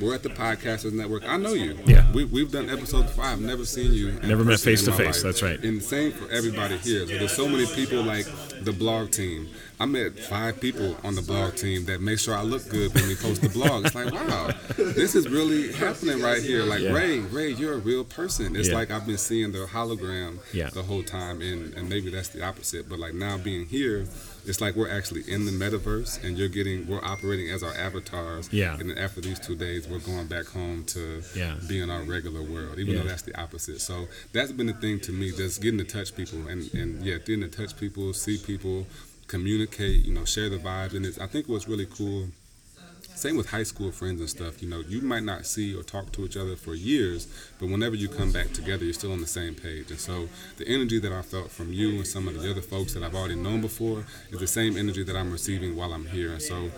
[SPEAKER 4] we're at the Podcasters Network. I know you.
[SPEAKER 1] Yeah.
[SPEAKER 4] We, we've done episodes five. I've never seen you.
[SPEAKER 1] Never met face to face. That's right.
[SPEAKER 4] And the same for everybody here. So there's so many people like the blog team. I met five people on the blog team that make sure I look good when we post the blog. It's like, wow, this is really happening right here. Like
[SPEAKER 1] Yeah.
[SPEAKER 4] Ray, Ray, you're a real person. It's
[SPEAKER 1] Yeah.
[SPEAKER 4] like I've been seeing the hologram
[SPEAKER 1] Yeah.
[SPEAKER 4] the whole time, and, and maybe that's the opposite. But like now being here, it's like we're actually in the metaverse, and you're getting, we're operating as our avatars.
[SPEAKER 1] Yeah.
[SPEAKER 4] And then after these two days, we're going back home to
[SPEAKER 1] Yeah.
[SPEAKER 4] be in our regular world, even
[SPEAKER 1] Yeah.
[SPEAKER 4] though that's the opposite. So that's been the thing to me, just getting to touch people, and and yeah, getting to touch people, see people, communicate, you know, share the vibes, and it's, I think what's really cool. Same with high school friends and stuff. You know, you might not see or talk to each other for years, but whenever you come back together, you're still on the same page. And so the energy that I felt from you and some of the other folks that I've already known before is the same energy that I'm receiving while I'm here. And so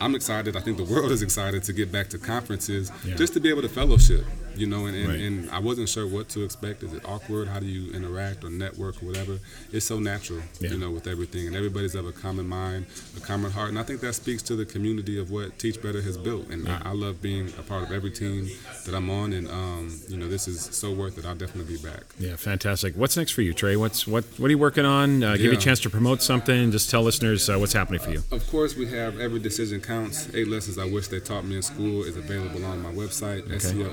[SPEAKER 4] I'm excited. I think the world is excited to get back to conferences
[SPEAKER 1] Yeah.
[SPEAKER 4] just to be able to fellowship. You know, and, and,
[SPEAKER 1] Right.
[SPEAKER 4] and I wasn't sure what to expect. Is it awkward? How do you interact or network or whatever? It's so natural,
[SPEAKER 1] Yeah.
[SPEAKER 4] you know, with everything. And everybody's of a common mind, a common heart. And I think that speaks to the community of what Teach Better has built. And I, I love being a part of every team that I'm on. And, um, you know, this is so worth it. I'll definitely be back.
[SPEAKER 1] Yeah, fantastic. What's next for you, Trey? What's what What are you working on? Uh, Give you a chance to promote something. Just tell listeners uh, what's happening for you.
[SPEAKER 4] Of course, we have Every Decision Counts. Eight lessons I wish they taught me in school is available on my website, SEL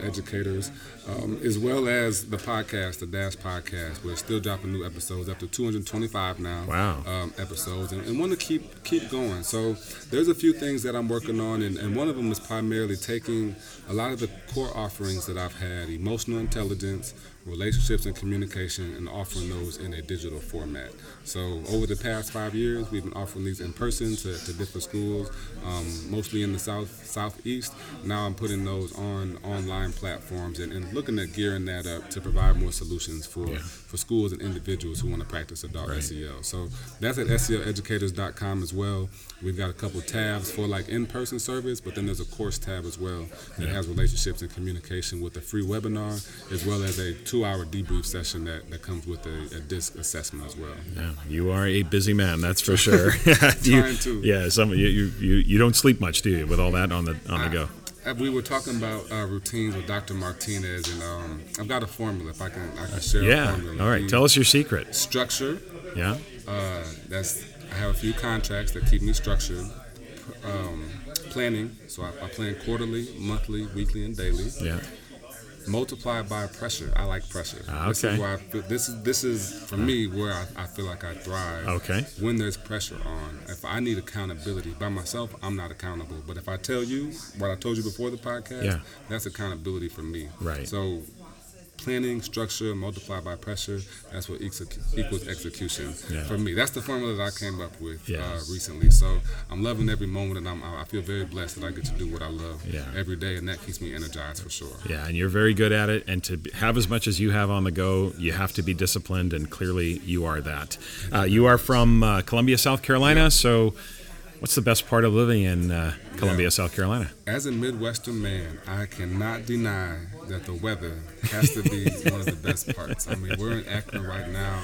[SPEAKER 4] Educators, um, as well as the podcast, the Dash Podcast. We're still dropping new episodes, up to 225 now.
[SPEAKER 1] Wow.
[SPEAKER 4] Um, episodes, and, and want to keep keep going. So there's a few things that I'm working on, and, and one of them is primarily taking a lot of the core offerings that I've had, emotional intelligence, relationships and communication, and offering those in a digital format. So over the past five years, we've been offering these in person to, to different schools, um, mostly in the south southeast. Now I'm putting those on online platforms and, and looking at gearing that up to provide more solutions for for schools and individuals who want to practice adult
[SPEAKER 1] Right.
[SPEAKER 4] SEL. So that's at SELeducators.com as well. We've got a couple tabs for like in-person service, but then there's a course tab as well that has relationships and communication with a free webinar, as well as a two-hour debrief session that, that comes with a, a DISC assessment as well.
[SPEAKER 1] Yeah, you are a busy man, that's for sure. You-
[SPEAKER 4] Trying to.
[SPEAKER 1] Yeah, some you, you you you don't sleep much, do you? With all that on the on the go.
[SPEAKER 4] We were talking about uh, routines with Dr. Martinez, and um, I've got a formula. If I can, I can share a
[SPEAKER 1] Yeah.
[SPEAKER 4] formula.
[SPEAKER 1] All right. Tell us your secret.
[SPEAKER 4] structure.
[SPEAKER 1] Yeah.
[SPEAKER 4] Uh, that's I have a few contracts that keep me structured. Um, planning, so I, I plan quarterly, monthly, weekly, and daily.
[SPEAKER 1] Yeah.
[SPEAKER 4] Multiply by pressure. I like pressure.
[SPEAKER 1] Ah,
[SPEAKER 4] This
[SPEAKER 1] okay.
[SPEAKER 4] is where I feel, this is this is for me where I, I feel like I thrive.
[SPEAKER 1] Okay.
[SPEAKER 4] When there's pressure on, if I need accountability by myself, I'm not accountable. But if I tell you what I told you before the podcast,
[SPEAKER 1] Yeah.
[SPEAKER 4] that's accountability for me.
[SPEAKER 1] Right.
[SPEAKER 4] So planning, structure, multiplied by pressure, that's what equals execution
[SPEAKER 1] Yeah.
[SPEAKER 4] for me. That's the formula that I came up with
[SPEAKER 1] Yeah.
[SPEAKER 4] uh, recently. So I'm loving every moment, and I'm, I feel very blessed that I get to do what I love
[SPEAKER 1] Yeah.
[SPEAKER 4] every day, and that keeps me energized for sure.
[SPEAKER 1] Yeah, and you're very good at it. And to have as much as you have on the go, you have to be disciplined, and clearly you are that. Uh, you are from uh, Columbia, South Carolina. So, what's the best part of living in uh, Columbia,
[SPEAKER 4] Yeah.
[SPEAKER 1] South Carolina?
[SPEAKER 4] As a Midwestern man, I cannot deny that the weather has to be one of the best parts. I mean, we're in Akron right now,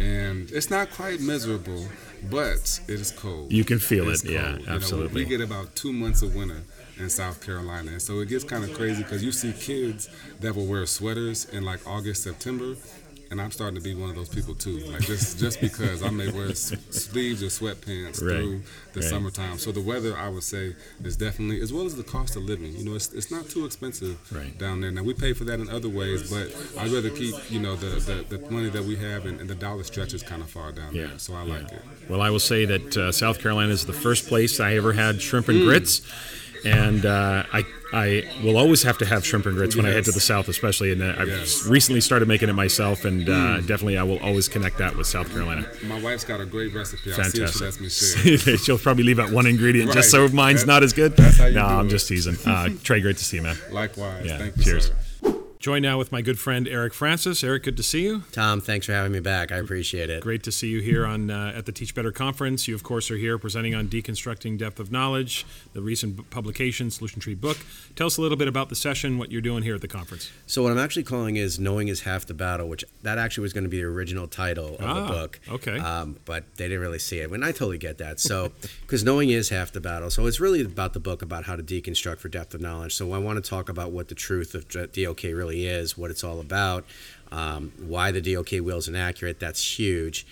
[SPEAKER 4] and it's not quite miserable, but it is cold.
[SPEAKER 1] You can feel it. Yeah,
[SPEAKER 4] cold. You know,
[SPEAKER 1] absolutely.
[SPEAKER 4] we get about two months of winter in South Carolina, and so it gets kind of crazy because you see kids that will wear sweaters in like August, September. And I'm starting to be one of those people too. Like just just because I may wear sleeves or sweatpants
[SPEAKER 1] Right.
[SPEAKER 4] through the
[SPEAKER 1] Right.
[SPEAKER 4] summertime. So the weather, I would say, is definitely as well as the cost of living. You know, it's, it's not too expensive
[SPEAKER 1] Right.
[SPEAKER 4] down there. Now we pay for that in other ways, but I'd rather keep you know the the, the money that we have and, and the dollar stretches kind of far down
[SPEAKER 1] Yeah.
[SPEAKER 4] there. So I
[SPEAKER 1] yeah.
[SPEAKER 4] like it.
[SPEAKER 1] Well, I will say that uh, South Carolina is the first place I ever had shrimp and
[SPEAKER 4] Mm.
[SPEAKER 1] grits.
[SPEAKER 5] And uh, I I will always have to have shrimp and grits when I head to the south, especially. And uh, I've
[SPEAKER 4] Yes.
[SPEAKER 5] recently started making it myself, and uh, definitely I will always connect that with South Carolina.
[SPEAKER 4] My wife's got a great recipe. I'll see if she lets me
[SPEAKER 5] Fantastic.
[SPEAKER 4] share.
[SPEAKER 5] She'll probably leave out one ingredient just so mine's
[SPEAKER 4] That-
[SPEAKER 5] not as good.
[SPEAKER 4] that's how you
[SPEAKER 5] no, I'm
[SPEAKER 4] it.
[SPEAKER 5] just teasing. Uh, Trey, great to see you, man.
[SPEAKER 4] Likewise.
[SPEAKER 5] Yeah,
[SPEAKER 4] Thank you,
[SPEAKER 5] cheers.
[SPEAKER 4] sir.
[SPEAKER 5] Joined now with my good friend Eric Francis. Eric, good to see you.
[SPEAKER 6] Tom, thanks for having me back. I appreciate it.
[SPEAKER 5] Great to see you here on uh, at the Teach Better conference. You, of course, are here presenting on deconstructing depth of knowledge, the recent publication, Solution Tree book. Tell us a little bit about the session, what you're doing here at the conference.
[SPEAKER 6] So what I'm actually calling is "Knowing Is Half the Battle," which that actually was going to be the original title of
[SPEAKER 5] Ah,
[SPEAKER 6] the book.
[SPEAKER 5] okay.
[SPEAKER 6] Um, but they didn't really see it, and I totally get that. So because knowing is half the battle, so it's really about the book about how to deconstruct for depth of knowledge. So I want to talk about what the truth of DOK really is, what it's all about, um, why the DOK wheel is inaccurate. That's huge.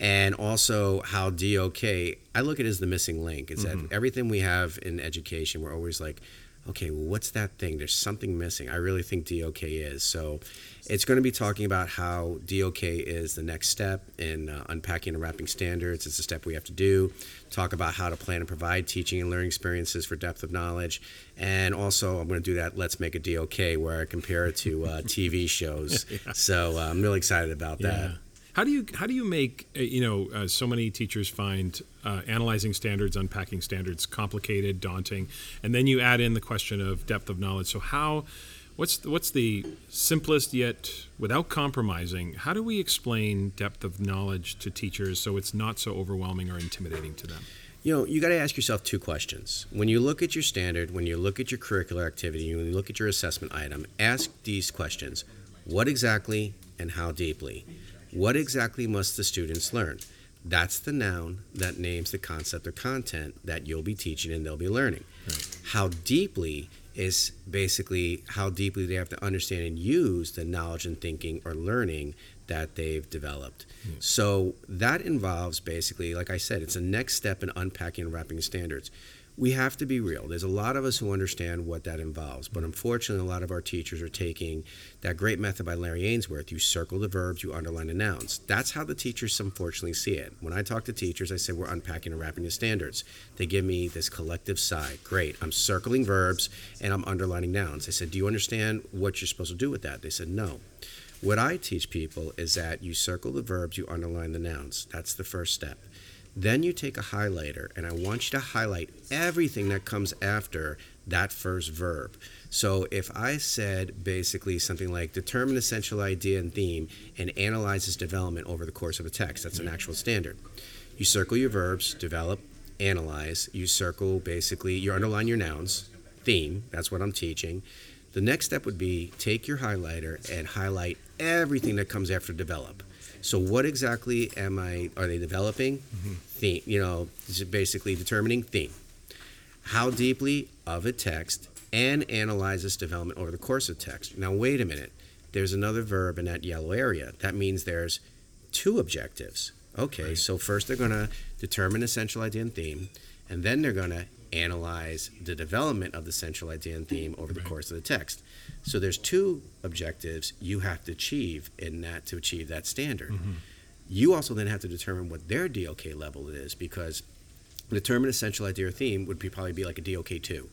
[SPEAKER 6] And also how DOK, I look at it as the missing link. Is that everything we have in education, we're always like, okay, well, what's that thing? There's something missing. I really think DOK is. So it's going to be talking about how DOK is the next step in uh, unpacking and wrapping standards. It's a step we have to do. Talk about how to plan and provide teaching and learning experiences for depth of knowledge. And also, I'm going to do that Let's Make a DOK where I compare it to uh, TV shows. So uh, I'm really excited about that.
[SPEAKER 5] How do you how do you make uh, you know uh, so many teachers find uh, analyzing standards, unpacking standards complicated, daunting, and then you add in the question of depth of knowledge. So how what's the, what's the simplest yet without compromising? How do we explain depth of knowledge to teachers so it's not so overwhelming or intimidating to them?
[SPEAKER 6] You know, you got to ask yourself two questions. When you look at your standard, when you look at your curricular activity, when you look at your assessment item, ask these questions What exactly and how deeply? What exactly must the students learn? That's the noun that names the concept or content that you'll be teaching and they'll be learning. How deeply is basically how deeply they have to understand and use the knowledge and thinking or learning that they've developed. Hmm. So that involves basically, like I said, it's a next step in unpacking and wrapping standards. We have to be real. There's a lot of us who understand what that involves, but unfortunately, a lot of our teachers are taking that great method by Larry Ainsworth. You circle the verbs, you underline the nouns. That's how the teachers unfortunately see it. When I talk to teachers, I say we're unpacking and wrapping the standards. They give me this collective sigh. Great. I'm circling verbs and I'm underlining nouns. I said, Do you understand what you're supposed to do with that? They said, No. What I teach people is that you circle the verbs, you underline the nouns. That's the first step. Then you take a highlighter, and I want you to highlight everything that comes after that first verb. So if I said basically something like determine essential idea and theme and analyze its development over the course of a text, that's an actual standard. You circle your verbs, develop, analyze. You circle basically, you underline your nouns, theme, that's what I'm teaching. The next step would be take your highlighter and highlight everything that comes after develop. So what exactly am I are they developing? Mm-hmm. Theme, you know, basically determining theme. How deeply of a text and analyze this development over the course of text. Now wait a minute. There's another verb in that yellow area. That means there's two objectives. Okay, so first they're going to determine the central idea and theme, and then they're going to analyze the development of the central idea and theme over the course of the text. So there's two objectives you have to achieve in that to achieve that standard. Mm-hmm. You also then have to determine what their DOK level is because determine essential idea or theme would be probably be like a DOK two,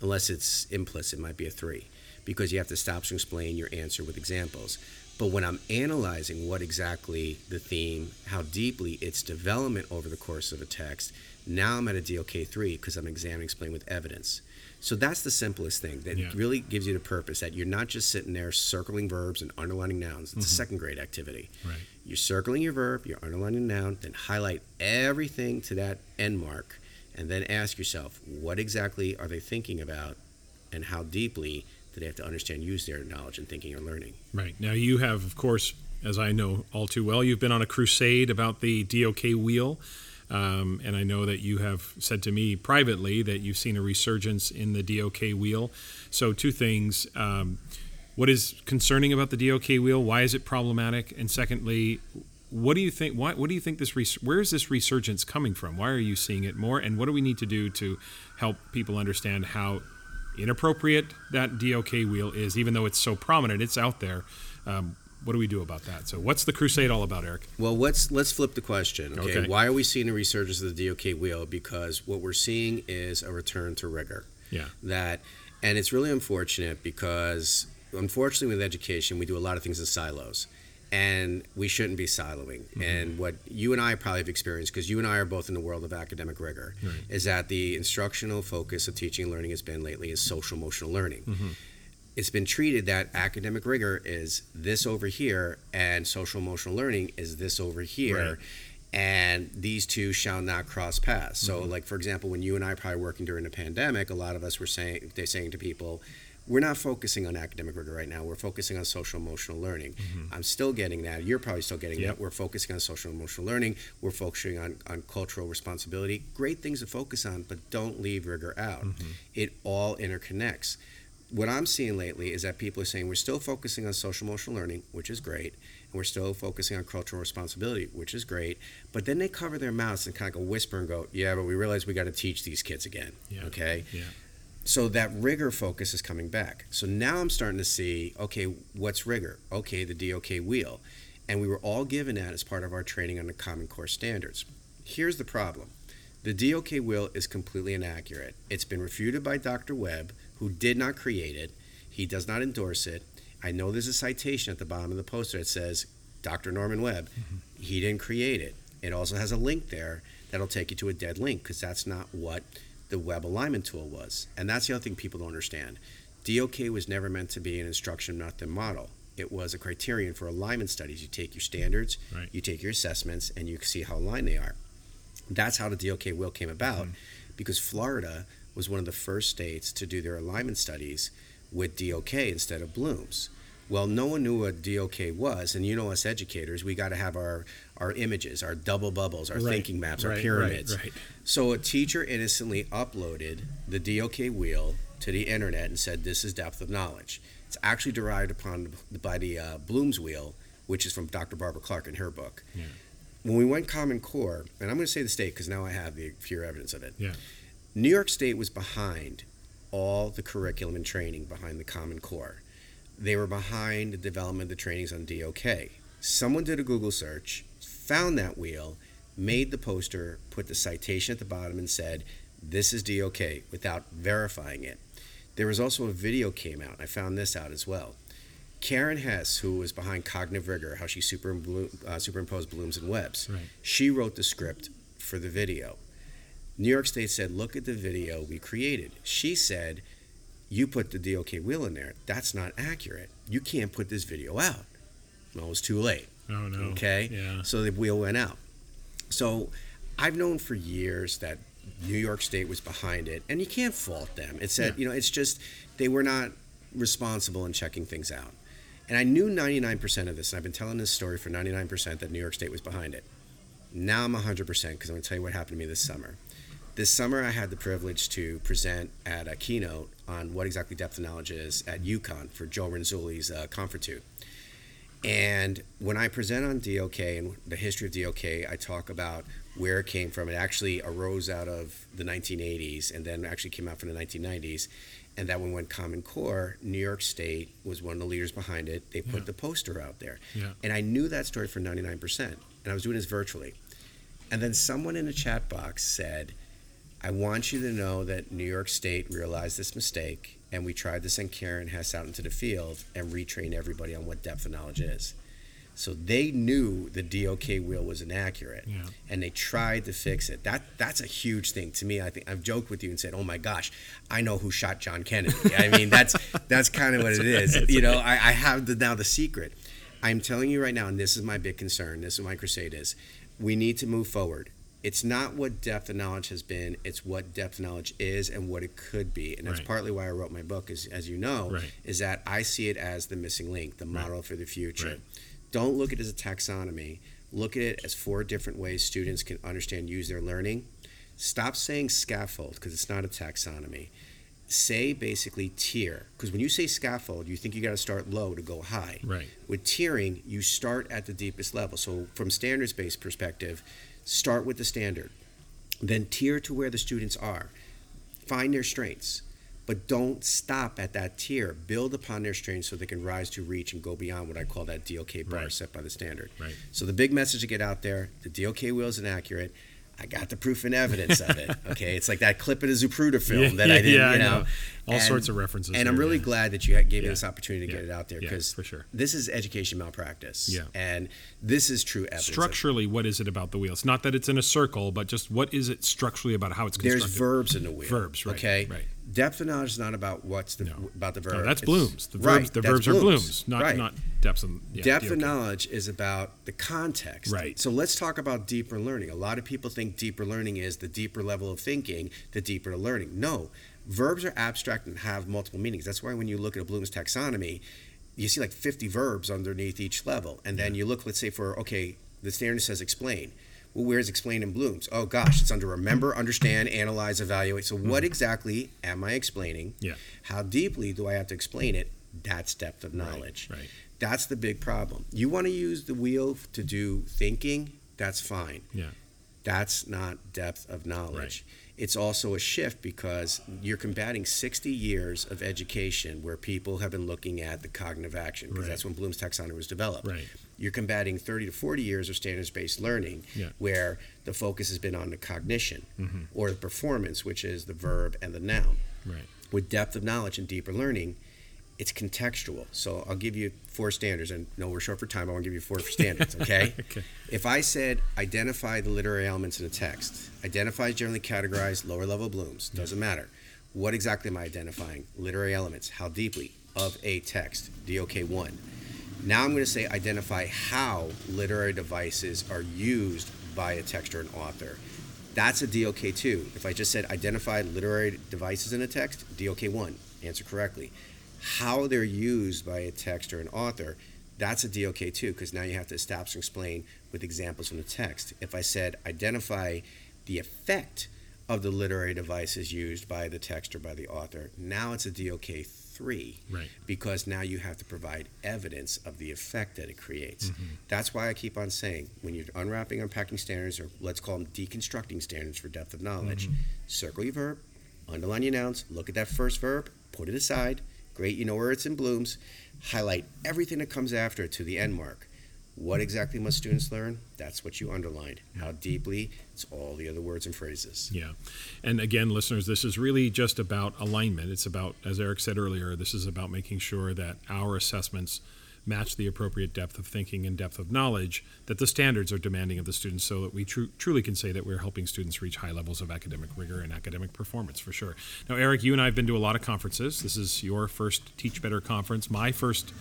[SPEAKER 6] unless it's implicit, it might be a three, because you have to stop to explain your answer with examples. But when I'm analyzing what exactly the theme, how deeply its development over the course of a text, now I'm at a DOK three because I'm examining, explain with evidence. So that's the simplest thing that
[SPEAKER 5] Yeah.
[SPEAKER 6] really gives you the purpose that you're not just sitting there circling verbs and underlining nouns. It's a mm-hmm. second grade activity.
[SPEAKER 5] Right.
[SPEAKER 6] You're circling your verb, you're underlining the noun, then highlight everything to that end mark, and then ask yourself, what exactly are they thinking about, and how deeply do they have to understand, use their knowledge and thinking or learning?
[SPEAKER 5] Right. Now, you have, of course, as I know all too well, you've been on a crusade about the DOK wheel. Um, and I know that you have said to me privately that you've seen a resurgence in the DOK wheel. So, two things. Um, what is concerning about the DOK wheel? Why is it problematic? And secondly, what do you think? Why, what do you think this? Res- where is this resurgence coming from? Why are you seeing it more? And what do we need to do to help people understand how inappropriate that DOK wheel is, even though it's so prominent, it's out there. Um, what do we do about that? So, what's the crusade all about, Eric?
[SPEAKER 6] Well, let's let's flip the question. Okay?
[SPEAKER 5] Okay.
[SPEAKER 6] Why are we seeing a resurgence of the DOK wheel? Because what we're seeing is a return to rigor.
[SPEAKER 1] Yeah.
[SPEAKER 6] That, and it's really unfortunate because unfortunately with education we do a lot of things in silos. And we shouldn't be siloing.
[SPEAKER 1] Mm-hmm.
[SPEAKER 6] And what you and I probably have experienced, because you and I are both in the world of academic rigor,
[SPEAKER 1] Right.
[SPEAKER 6] is that the instructional focus of teaching and learning has been lately is social emotional learning
[SPEAKER 1] Mm-hmm.
[SPEAKER 6] it's been treated that academic rigor is this over here and social emotional learning is this over here
[SPEAKER 1] Right.
[SPEAKER 6] and these two shall not cross paths so
[SPEAKER 1] Mm-hmm.
[SPEAKER 6] like for example when you and i probably working during the pandemic a lot of us were saying they're saying to people we're not focusing on academic rigor right now we're focusing on social emotional learning i'm still getting that you're probably still getting
[SPEAKER 1] Mm-hmm. Yep.
[SPEAKER 6] that we're focusing on social emotional learning we're focusing on, on cultural responsibility great things to focus on but don't leave rigor out
[SPEAKER 1] Mm-hmm.
[SPEAKER 6] it all interconnects what I'm seeing lately is that people are saying we're still focusing on social emotional learning, which is great, and we're still focusing on cultural responsibility, which is great. But then they cover their mouths and kind of go whisper and go, "Yeah, but we realize we got to teach these kids again."
[SPEAKER 1] Yeah.
[SPEAKER 6] Okay.
[SPEAKER 1] Yeah.
[SPEAKER 6] So that rigor focus is coming back. So now I'm starting to see, okay, what's rigor? Okay, the DOK wheel, and we were all given that as part of our training on the Common Core standards. Here's the problem. The DOK wheel is completely inaccurate. It's been refuted by Dr. Webb, who did not create it. He does not endorse it. I know there's a citation at the bottom of the poster that says Dr. Norman Webb. Mm-hmm. He didn't create it. It also has a link there that'll take you to a dead link because that's not what the Webb alignment tool was. And that's the other thing people don't understand. DOK was never meant to be an instruction method model. It was a criterion for alignment studies. You take your standards,
[SPEAKER 1] Right.
[SPEAKER 6] you take your assessments, and you see how aligned they are. That's how the DOK wheel came about hmm. because Florida was one of the first states to do their alignment studies with DOK instead of Bloom's. Well, no one knew what DOK was, and you know us educators, we got to have our, our images, our double bubbles, our
[SPEAKER 1] Right,
[SPEAKER 6] thinking maps, our
[SPEAKER 1] right, right,
[SPEAKER 6] pyramids.
[SPEAKER 1] right.
[SPEAKER 6] So a teacher innocently uploaded the DOK wheel to the internet and said, "This is depth of knowledge." It's actually derived upon by the uh, Bloom's wheel, which is from Dr. Barbara Clark in her book.
[SPEAKER 1] Yeah.
[SPEAKER 6] When we went Common Core, and I'm going to say the state because now I have the pure evidence of it.
[SPEAKER 1] Yeah.
[SPEAKER 6] New York State was behind all the curriculum and training behind the Common Core. They were behind the development of the trainings on DOK. Someone did a Google search, found that wheel, made the poster, put the citation at the bottom, and said, "This is DOK," without verifying it. There was also a video came out. I found this out as well. Karin Hess, who was behind Cognitive Rigor, how she uh, superimposed Bloom's and Webb's,
[SPEAKER 1] Right.
[SPEAKER 6] she wrote the script for the video. New York State said, "Look at the video we created." She said, "You put the DOK wheel in there. That's not accurate. You can't put this video out." Well, it was too late.
[SPEAKER 1] Oh no.
[SPEAKER 6] Okay.
[SPEAKER 1] Yeah.
[SPEAKER 6] So the wheel went out. So I've known for years that New York State was behind it, and you can't fault them. It's that
[SPEAKER 1] Yeah.
[SPEAKER 6] you know, it's just they were not responsible in checking things out. And I knew 99% of this, and I've been telling this story for 99% that New York State was behind it. Now I'm 100% because I'm going to tell you what happened to me this summer. This summer, I had the privilege to present at a keynote on what exactly depth of knowledge is at UConn for Joe Renzulli's uh, Confratute. And when I present on DOK and the history of DOK, I talk about where it came from. It actually arose out of the 1980s and then actually came out from the 1990s. And that when went Common Core, New York State was one of the leaders behind it. They put
[SPEAKER 1] Yeah.
[SPEAKER 6] the poster out there.
[SPEAKER 1] Yeah.
[SPEAKER 6] And I knew that story for 99%. And I was doing this virtually. And then someone in the chat box said, I want you to know that New York State realized this mistake, and we tried to send Karin Hess out into the field and retrain everybody on what depth of knowledge is. So they knew the DOK wheel was inaccurate,
[SPEAKER 1] Yeah.
[SPEAKER 6] and they tried to fix it. That that's a huge thing to me. I think I've joked with you and said, "Oh my gosh, I know who shot John Kennedy." I mean, that's that's kind of what it is. You know, I, I have the, now the secret. I'm telling you right now, and this is my big concern. This is my crusade is. We need to move forward. It's not what depth of knowledge has been. It's what depth of knowledge is and what it could be. And that's
[SPEAKER 1] Right.
[SPEAKER 6] partly why I wrote my book. Is as you know,
[SPEAKER 1] Right.
[SPEAKER 6] is that I see it as the missing link, the model for the future.
[SPEAKER 1] Right.
[SPEAKER 6] Don't look at it as a taxonomy. Look at it as four different ways students can understand, use their learning. Stop saying scaffold because it's not a taxonomy. Say basically tier because when you say scaffold, you think you got to start low to go high.
[SPEAKER 1] Right.
[SPEAKER 6] With tiering, you start at the deepest level. So from standards based perspective, start with the standard, then tier to where the students are. Find their strengths, but don't stop at that tier. Build upon their strengths so they can rise to reach and go beyond what I call that DOK bar
[SPEAKER 1] Right.
[SPEAKER 6] set by the standard.
[SPEAKER 1] Right.
[SPEAKER 6] So the big message to get out there: the DOK wheel is inaccurate. I got the proof and evidence of it. Okay, it's like that clip of the Zapruder film
[SPEAKER 1] Yeah,
[SPEAKER 6] that I didn't,
[SPEAKER 1] yeah,
[SPEAKER 6] you know.
[SPEAKER 1] know. All sorts of references
[SPEAKER 6] And
[SPEAKER 1] there,
[SPEAKER 6] I'm really
[SPEAKER 1] yeah.
[SPEAKER 6] glad that you gave me this opportunity to get it out there because
[SPEAKER 1] for sure.
[SPEAKER 6] this is education malpractice.
[SPEAKER 1] Yeah.
[SPEAKER 6] and this is true evidence.
[SPEAKER 1] Structurally, what is it about the wheel? It's not that it's in a circle, but just what is it structurally about how it's constructed?
[SPEAKER 6] There's verbs in the wheel.
[SPEAKER 1] Verbs, right,
[SPEAKER 6] Okay.
[SPEAKER 1] right.
[SPEAKER 6] Depth of knowledge is not about what's the
[SPEAKER 1] No.
[SPEAKER 6] about the verb.
[SPEAKER 1] No, that's
[SPEAKER 6] It's-
[SPEAKER 1] Bloom's. The verbs,
[SPEAKER 6] right,
[SPEAKER 1] the verbs are Bloom's, not
[SPEAKER 6] right.
[SPEAKER 1] not depths and yeah,
[SPEAKER 6] Depth
[SPEAKER 1] yeah,
[SPEAKER 6] of knowledge is about the context.
[SPEAKER 1] Right.
[SPEAKER 6] So let's talk about deeper learning. A lot of people think deeper learning is the deeper level of thinking, the deeper the learning. No, verbs are abstract and have multiple meanings. That's why when you look at a Bloom's taxonomy, you see like 50 verbs underneath each level. And then you look, let's say, for, okay, the standard says explain. Well, where's explain in Bloom's? Oh gosh, it's under remember, understand, analyze, evaluate. So what exactly am I explaining?
[SPEAKER 1] Mm-hmm. Yeah.
[SPEAKER 6] How deeply do I have to explain it? That's depth of knowledge.
[SPEAKER 1] right.
[SPEAKER 6] That's the big problem. You want to use the wheel to do thinking, that's fine.
[SPEAKER 1] Yeah.
[SPEAKER 6] That's not depth of knowledge. Right It's also a shift because you're combating 60 years of education where people have been looking at the cognitive action because
[SPEAKER 1] Right.
[SPEAKER 6] that's when Bloom's taxonomy was developed.
[SPEAKER 1] Right.
[SPEAKER 6] You're combating 30 to 40 years of standards based learning
[SPEAKER 1] Yeah.
[SPEAKER 6] where the focus has been on the cognition
[SPEAKER 1] Mm-hmm.
[SPEAKER 6] or the performance, which is the verb and the noun
[SPEAKER 1] Right.
[SPEAKER 6] with depth of knowledge and deeper learning, it's contextual. So I'll give you four standards, and no, we're short for time. I want to give you four standards, okay?
[SPEAKER 1] Okay.
[SPEAKER 6] If I said identify the literary elements in a text, identify is generally categorized lower level Bloom's, doesn't matter. What exactly am I identifying? Literary elements, how deeply of a text, DOK 1. Now I'm going to say identify how literary devices are used by a text or an author. That's a DOK 2. If I just said identify literary devices in a text, DOK 1, answer correctly. How they're used by a text or an author, that's a DOK 2 because now you have to establish and explain with examples from the text. If I said identify the effect of the literary devices used by the text or by the author, now it's a DOK 3
[SPEAKER 1] Right.
[SPEAKER 6] because now you have to provide evidence of the effect that it creates.
[SPEAKER 1] Mm-hmm.
[SPEAKER 6] That's why I keep on saying when you're unwrapping, unpacking standards, or let's call them deconstructing standards for depth of knowledge,
[SPEAKER 1] Mm-hmm.
[SPEAKER 6] circle your verb, underline your nouns, look at that first verb, put it aside. Great, you know where it's in Bloom's. Highlight everything that comes after to the end mark. What exactly must students learn? That's what you underlined. How deeply? It's all the other words and phrases.
[SPEAKER 1] Yeah. And again, listeners, this is really just about alignment. It's about, as Eric said earlier, this is about making sure that our assessments match the appropriate depth of thinking and depth of knowledge that the standards are demanding of the students so that we tru- truly can say that we're helping students reach high levels of academic rigor and academic performance for sure. Now, Eric, you and I have been to a lot of conferences. This is your first Teach Better conference, my first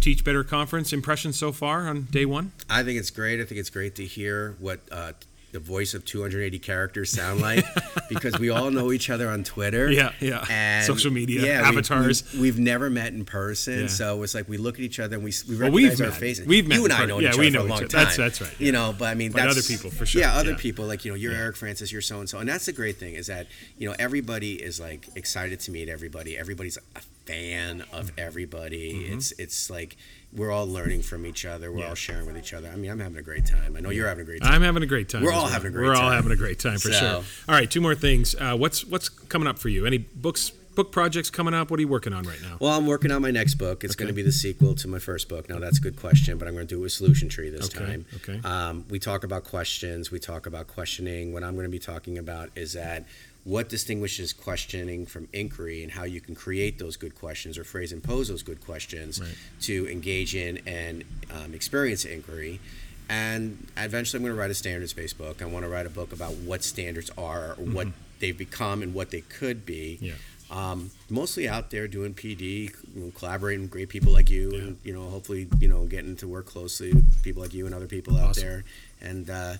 [SPEAKER 1] Teach Better conference. Impressions so far on day one?
[SPEAKER 6] I think it's great. I think it's great to hear what uh, the voice of 280 characters sound like because we all know each other on Twitter.
[SPEAKER 1] Yeah, yeah.
[SPEAKER 6] And
[SPEAKER 1] Social media,
[SPEAKER 6] we-
[SPEAKER 1] avatars.
[SPEAKER 6] We've, we've never met in person,
[SPEAKER 1] Yeah.
[SPEAKER 6] so it's like we look at each other and we, we
[SPEAKER 1] Well,
[SPEAKER 6] recognize
[SPEAKER 1] we've
[SPEAKER 6] our
[SPEAKER 1] met.
[SPEAKER 6] faces.
[SPEAKER 1] We've met
[SPEAKER 6] You and I know
[SPEAKER 1] yeah,
[SPEAKER 6] each
[SPEAKER 1] we
[SPEAKER 6] other
[SPEAKER 1] know
[SPEAKER 6] for a
[SPEAKER 1] each
[SPEAKER 6] long
[SPEAKER 1] other.
[SPEAKER 6] time.
[SPEAKER 1] That's- that's right,
[SPEAKER 6] You know, but I mean,
[SPEAKER 1] But
[SPEAKER 6] that's
[SPEAKER 1] other people, for sure,
[SPEAKER 6] Yeah, other
[SPEAKER 1] yeah.
[SPEAKER 6] people like you know, you're
[SPEAKER 1] Yeah.
[SPEAKER 6] Eric Francis, you're so and so, and that's the great thing is that you know everybody is like excited to meet everybody. Everybody's a fan of
[SPEAKER 1] Mm-hmm.
[SPEAKER 6] everybody. It's it's like we're all learning from each other. We're
[SPEAKER 1] Yeah.
[SPEAKER 6] all sharing with each other. I mean, I'm having a great time. I know you're having a great time.
[SPEAKER 1] I'm having a great time.
[SPEAKER 6] We're all
[SPEAKER 1] well.
[SPEAKER 6] having a great time.
[SPEAKER 1] We're all having a great time for
[SPEAKER 6] So-
[SPEAKER 1] sure. All right, two more things. Uh, what's what's coming up for you? Any books, book projects coming up? What are you working on right now?
[SPEAKER 6] Well, I'm working on my next book. It's going to be the sequel to my first book. Now, that's a good question, but I'm going to do it with Solution Tree this
[SPEAKER 1] Okay,
[SPEAKER 6] time.
[SPEAKER 1] okay.
[SPEAKER 6] Um, we talk about questions. We talk about questioning. What I'm going to be talking about is that what distinguishes questioning from inquiry and how you can create those good questions or phrase and pose those good questions
[SPEAKER 1] Right.
[SPEAKER 6] to engage in and um, experience inquiry. And eventually, I'm going to write a standards-based book. I want to write a book about what standards are, or what they've become, and what they could be
[SPEAKER 1] Mm-hmm. Yeah.
[SPEAKER 6] um, mostly out there doing PD, you know, collaborating with great people like you, and you know, hopefully, you know, getting to work closely with people like you and other people out there. And uh,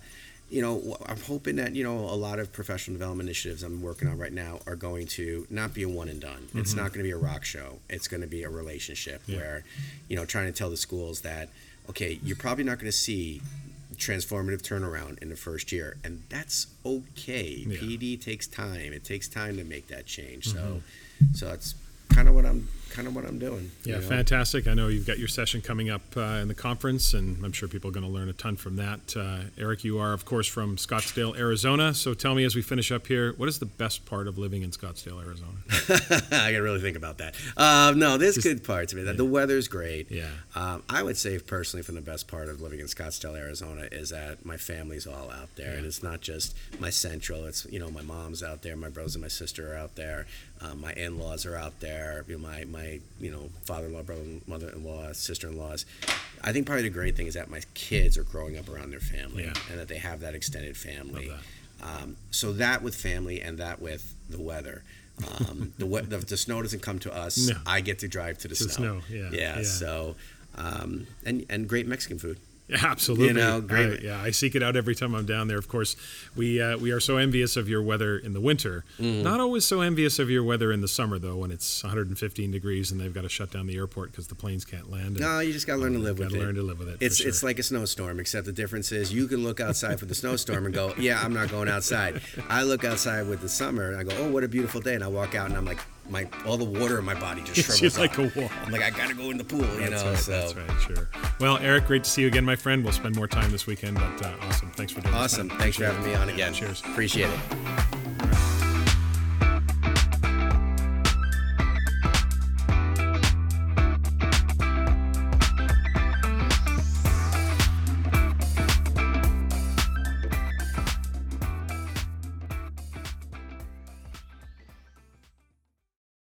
[SPEAKER 6] you know, I'm hoping that you know a lot of professional development initiatives I'm working on right now are going to not be a one and done. It's not going to be a rock show. It's going to be a relationship
[SPEAKER 1] Mm-hmm. Yeah.
[SPEAKER 6] where, you know, trying to tell the schools that okay, you're probably not going to see transformative turnaround in the first year and that's okay
[SPEAKER 1] Yeah.
[SPEAKER 6] pd takes time it takes time to make that change so
[SPEAKER 1] Mm-hmm.
[SPEAKER 6] so that's kind of what I'm kind of what I'm doing.
[SPEAKER 5] Yeah,
[SPEAKER 6] you know?
[SPEAKER 5] fantastic. I know you've got your session coming up uh, in the conference, and I'm sure people are going to learn a ton from that. Uh, Eric, you are, of course, from Scottsdale, Arizona. So tell me as we finish up here, what is the best part of living in Scottsdale, Arizona?
[SPEAKER 6] I gotta really think about that. Um, no, there's good parts of it. The weather's great.
[SPEAKER 5] Yeah.
[SPEAKER 6] Um, I would say personally, from the best part of living in Scottsdale, Arizona, is that my family's all out there, and it's not just my central. It's you know my mom's out there, my brothers and my sister are out there, um, my in-laws are out there. You know, my my you know father-in-law, brother, mother-in-law, sister-in-laws. I think probably the great thing is that my kids are growing up around their family,
[SPEAKER 5] Yeah.
[SPEAKER 6] and that they have that extended family.
[SPEAKER 5] Love
[SPEAKER 6] Um, so that with family and that with the weather. Um, the, the the snow doesn't come to us.
[SPEAKER 5] No.
[SPEAKER 6] I get to drive to the
[SPEAKER 5] To
[SPEAKER 6] snow.
[SPEAKER 5] snow, yeah,
[SPEAKER 6] yeah.
[SPEAKER 5] yeah.
[SPEAKER 6] So, um, and and great Mexican food.
[SPEAKER 5] Absolutely.
[SPEAKER 6] You know, great.
[SPEAKER 5] I- yeah, I seek it out every time I'm down there. Of course, we uh, we are so envious of your weather in the winter.
[SPEAKER 6] Mm-hmm.
[SPEAKER 5] Not always so envious of your weather in the summer, though, when it's 115 degrees and they've got to shut down the airport because the planes can't land. And
[SPEAKER 6] No, you just gotta learn to live with it.
[SPEAKER 5] learn to live with it,
[SPEAKER 6] It's
[SPEAKER 5] sure.
[SPEAKER 6] it's like a snowstorm, except the difference is you can look outside for the snowstorm and go, yeah, I'm not going outside. I look outside with the summer and I go, oh, what a beautiful day, and I walk out and I'm like, my all the water in my body just
[SPEAKER 5] It's
[SPEAKER 6] shrivels
[SPEAKER 5] like
[SPEAKER 6] up.
[SPEAKER 5] a wall.
[SPEAKER 6] I'm like, I gotta go in the pool, you
[SPEAKER 5] That's
[SPEAKER 6] know.
[SPEAKER 5] right.
[SPEAKER 6] so
[SPEAKER 5] That's right. Sure. Well, Eric, great to see you again, my friend. We'll spend more time this weekend, but uh, awesome. Thanks for doing
[SPEAKER 6] awesome. Thanks for having
[SPEAKER 5] it.
[SPEAKER 6] me on
[SPEAKER 5] Yeah,
[SPEAKER 6] again.
[SPEAKER 5] Cheers.
[SPEAKER 6] Appreciate it.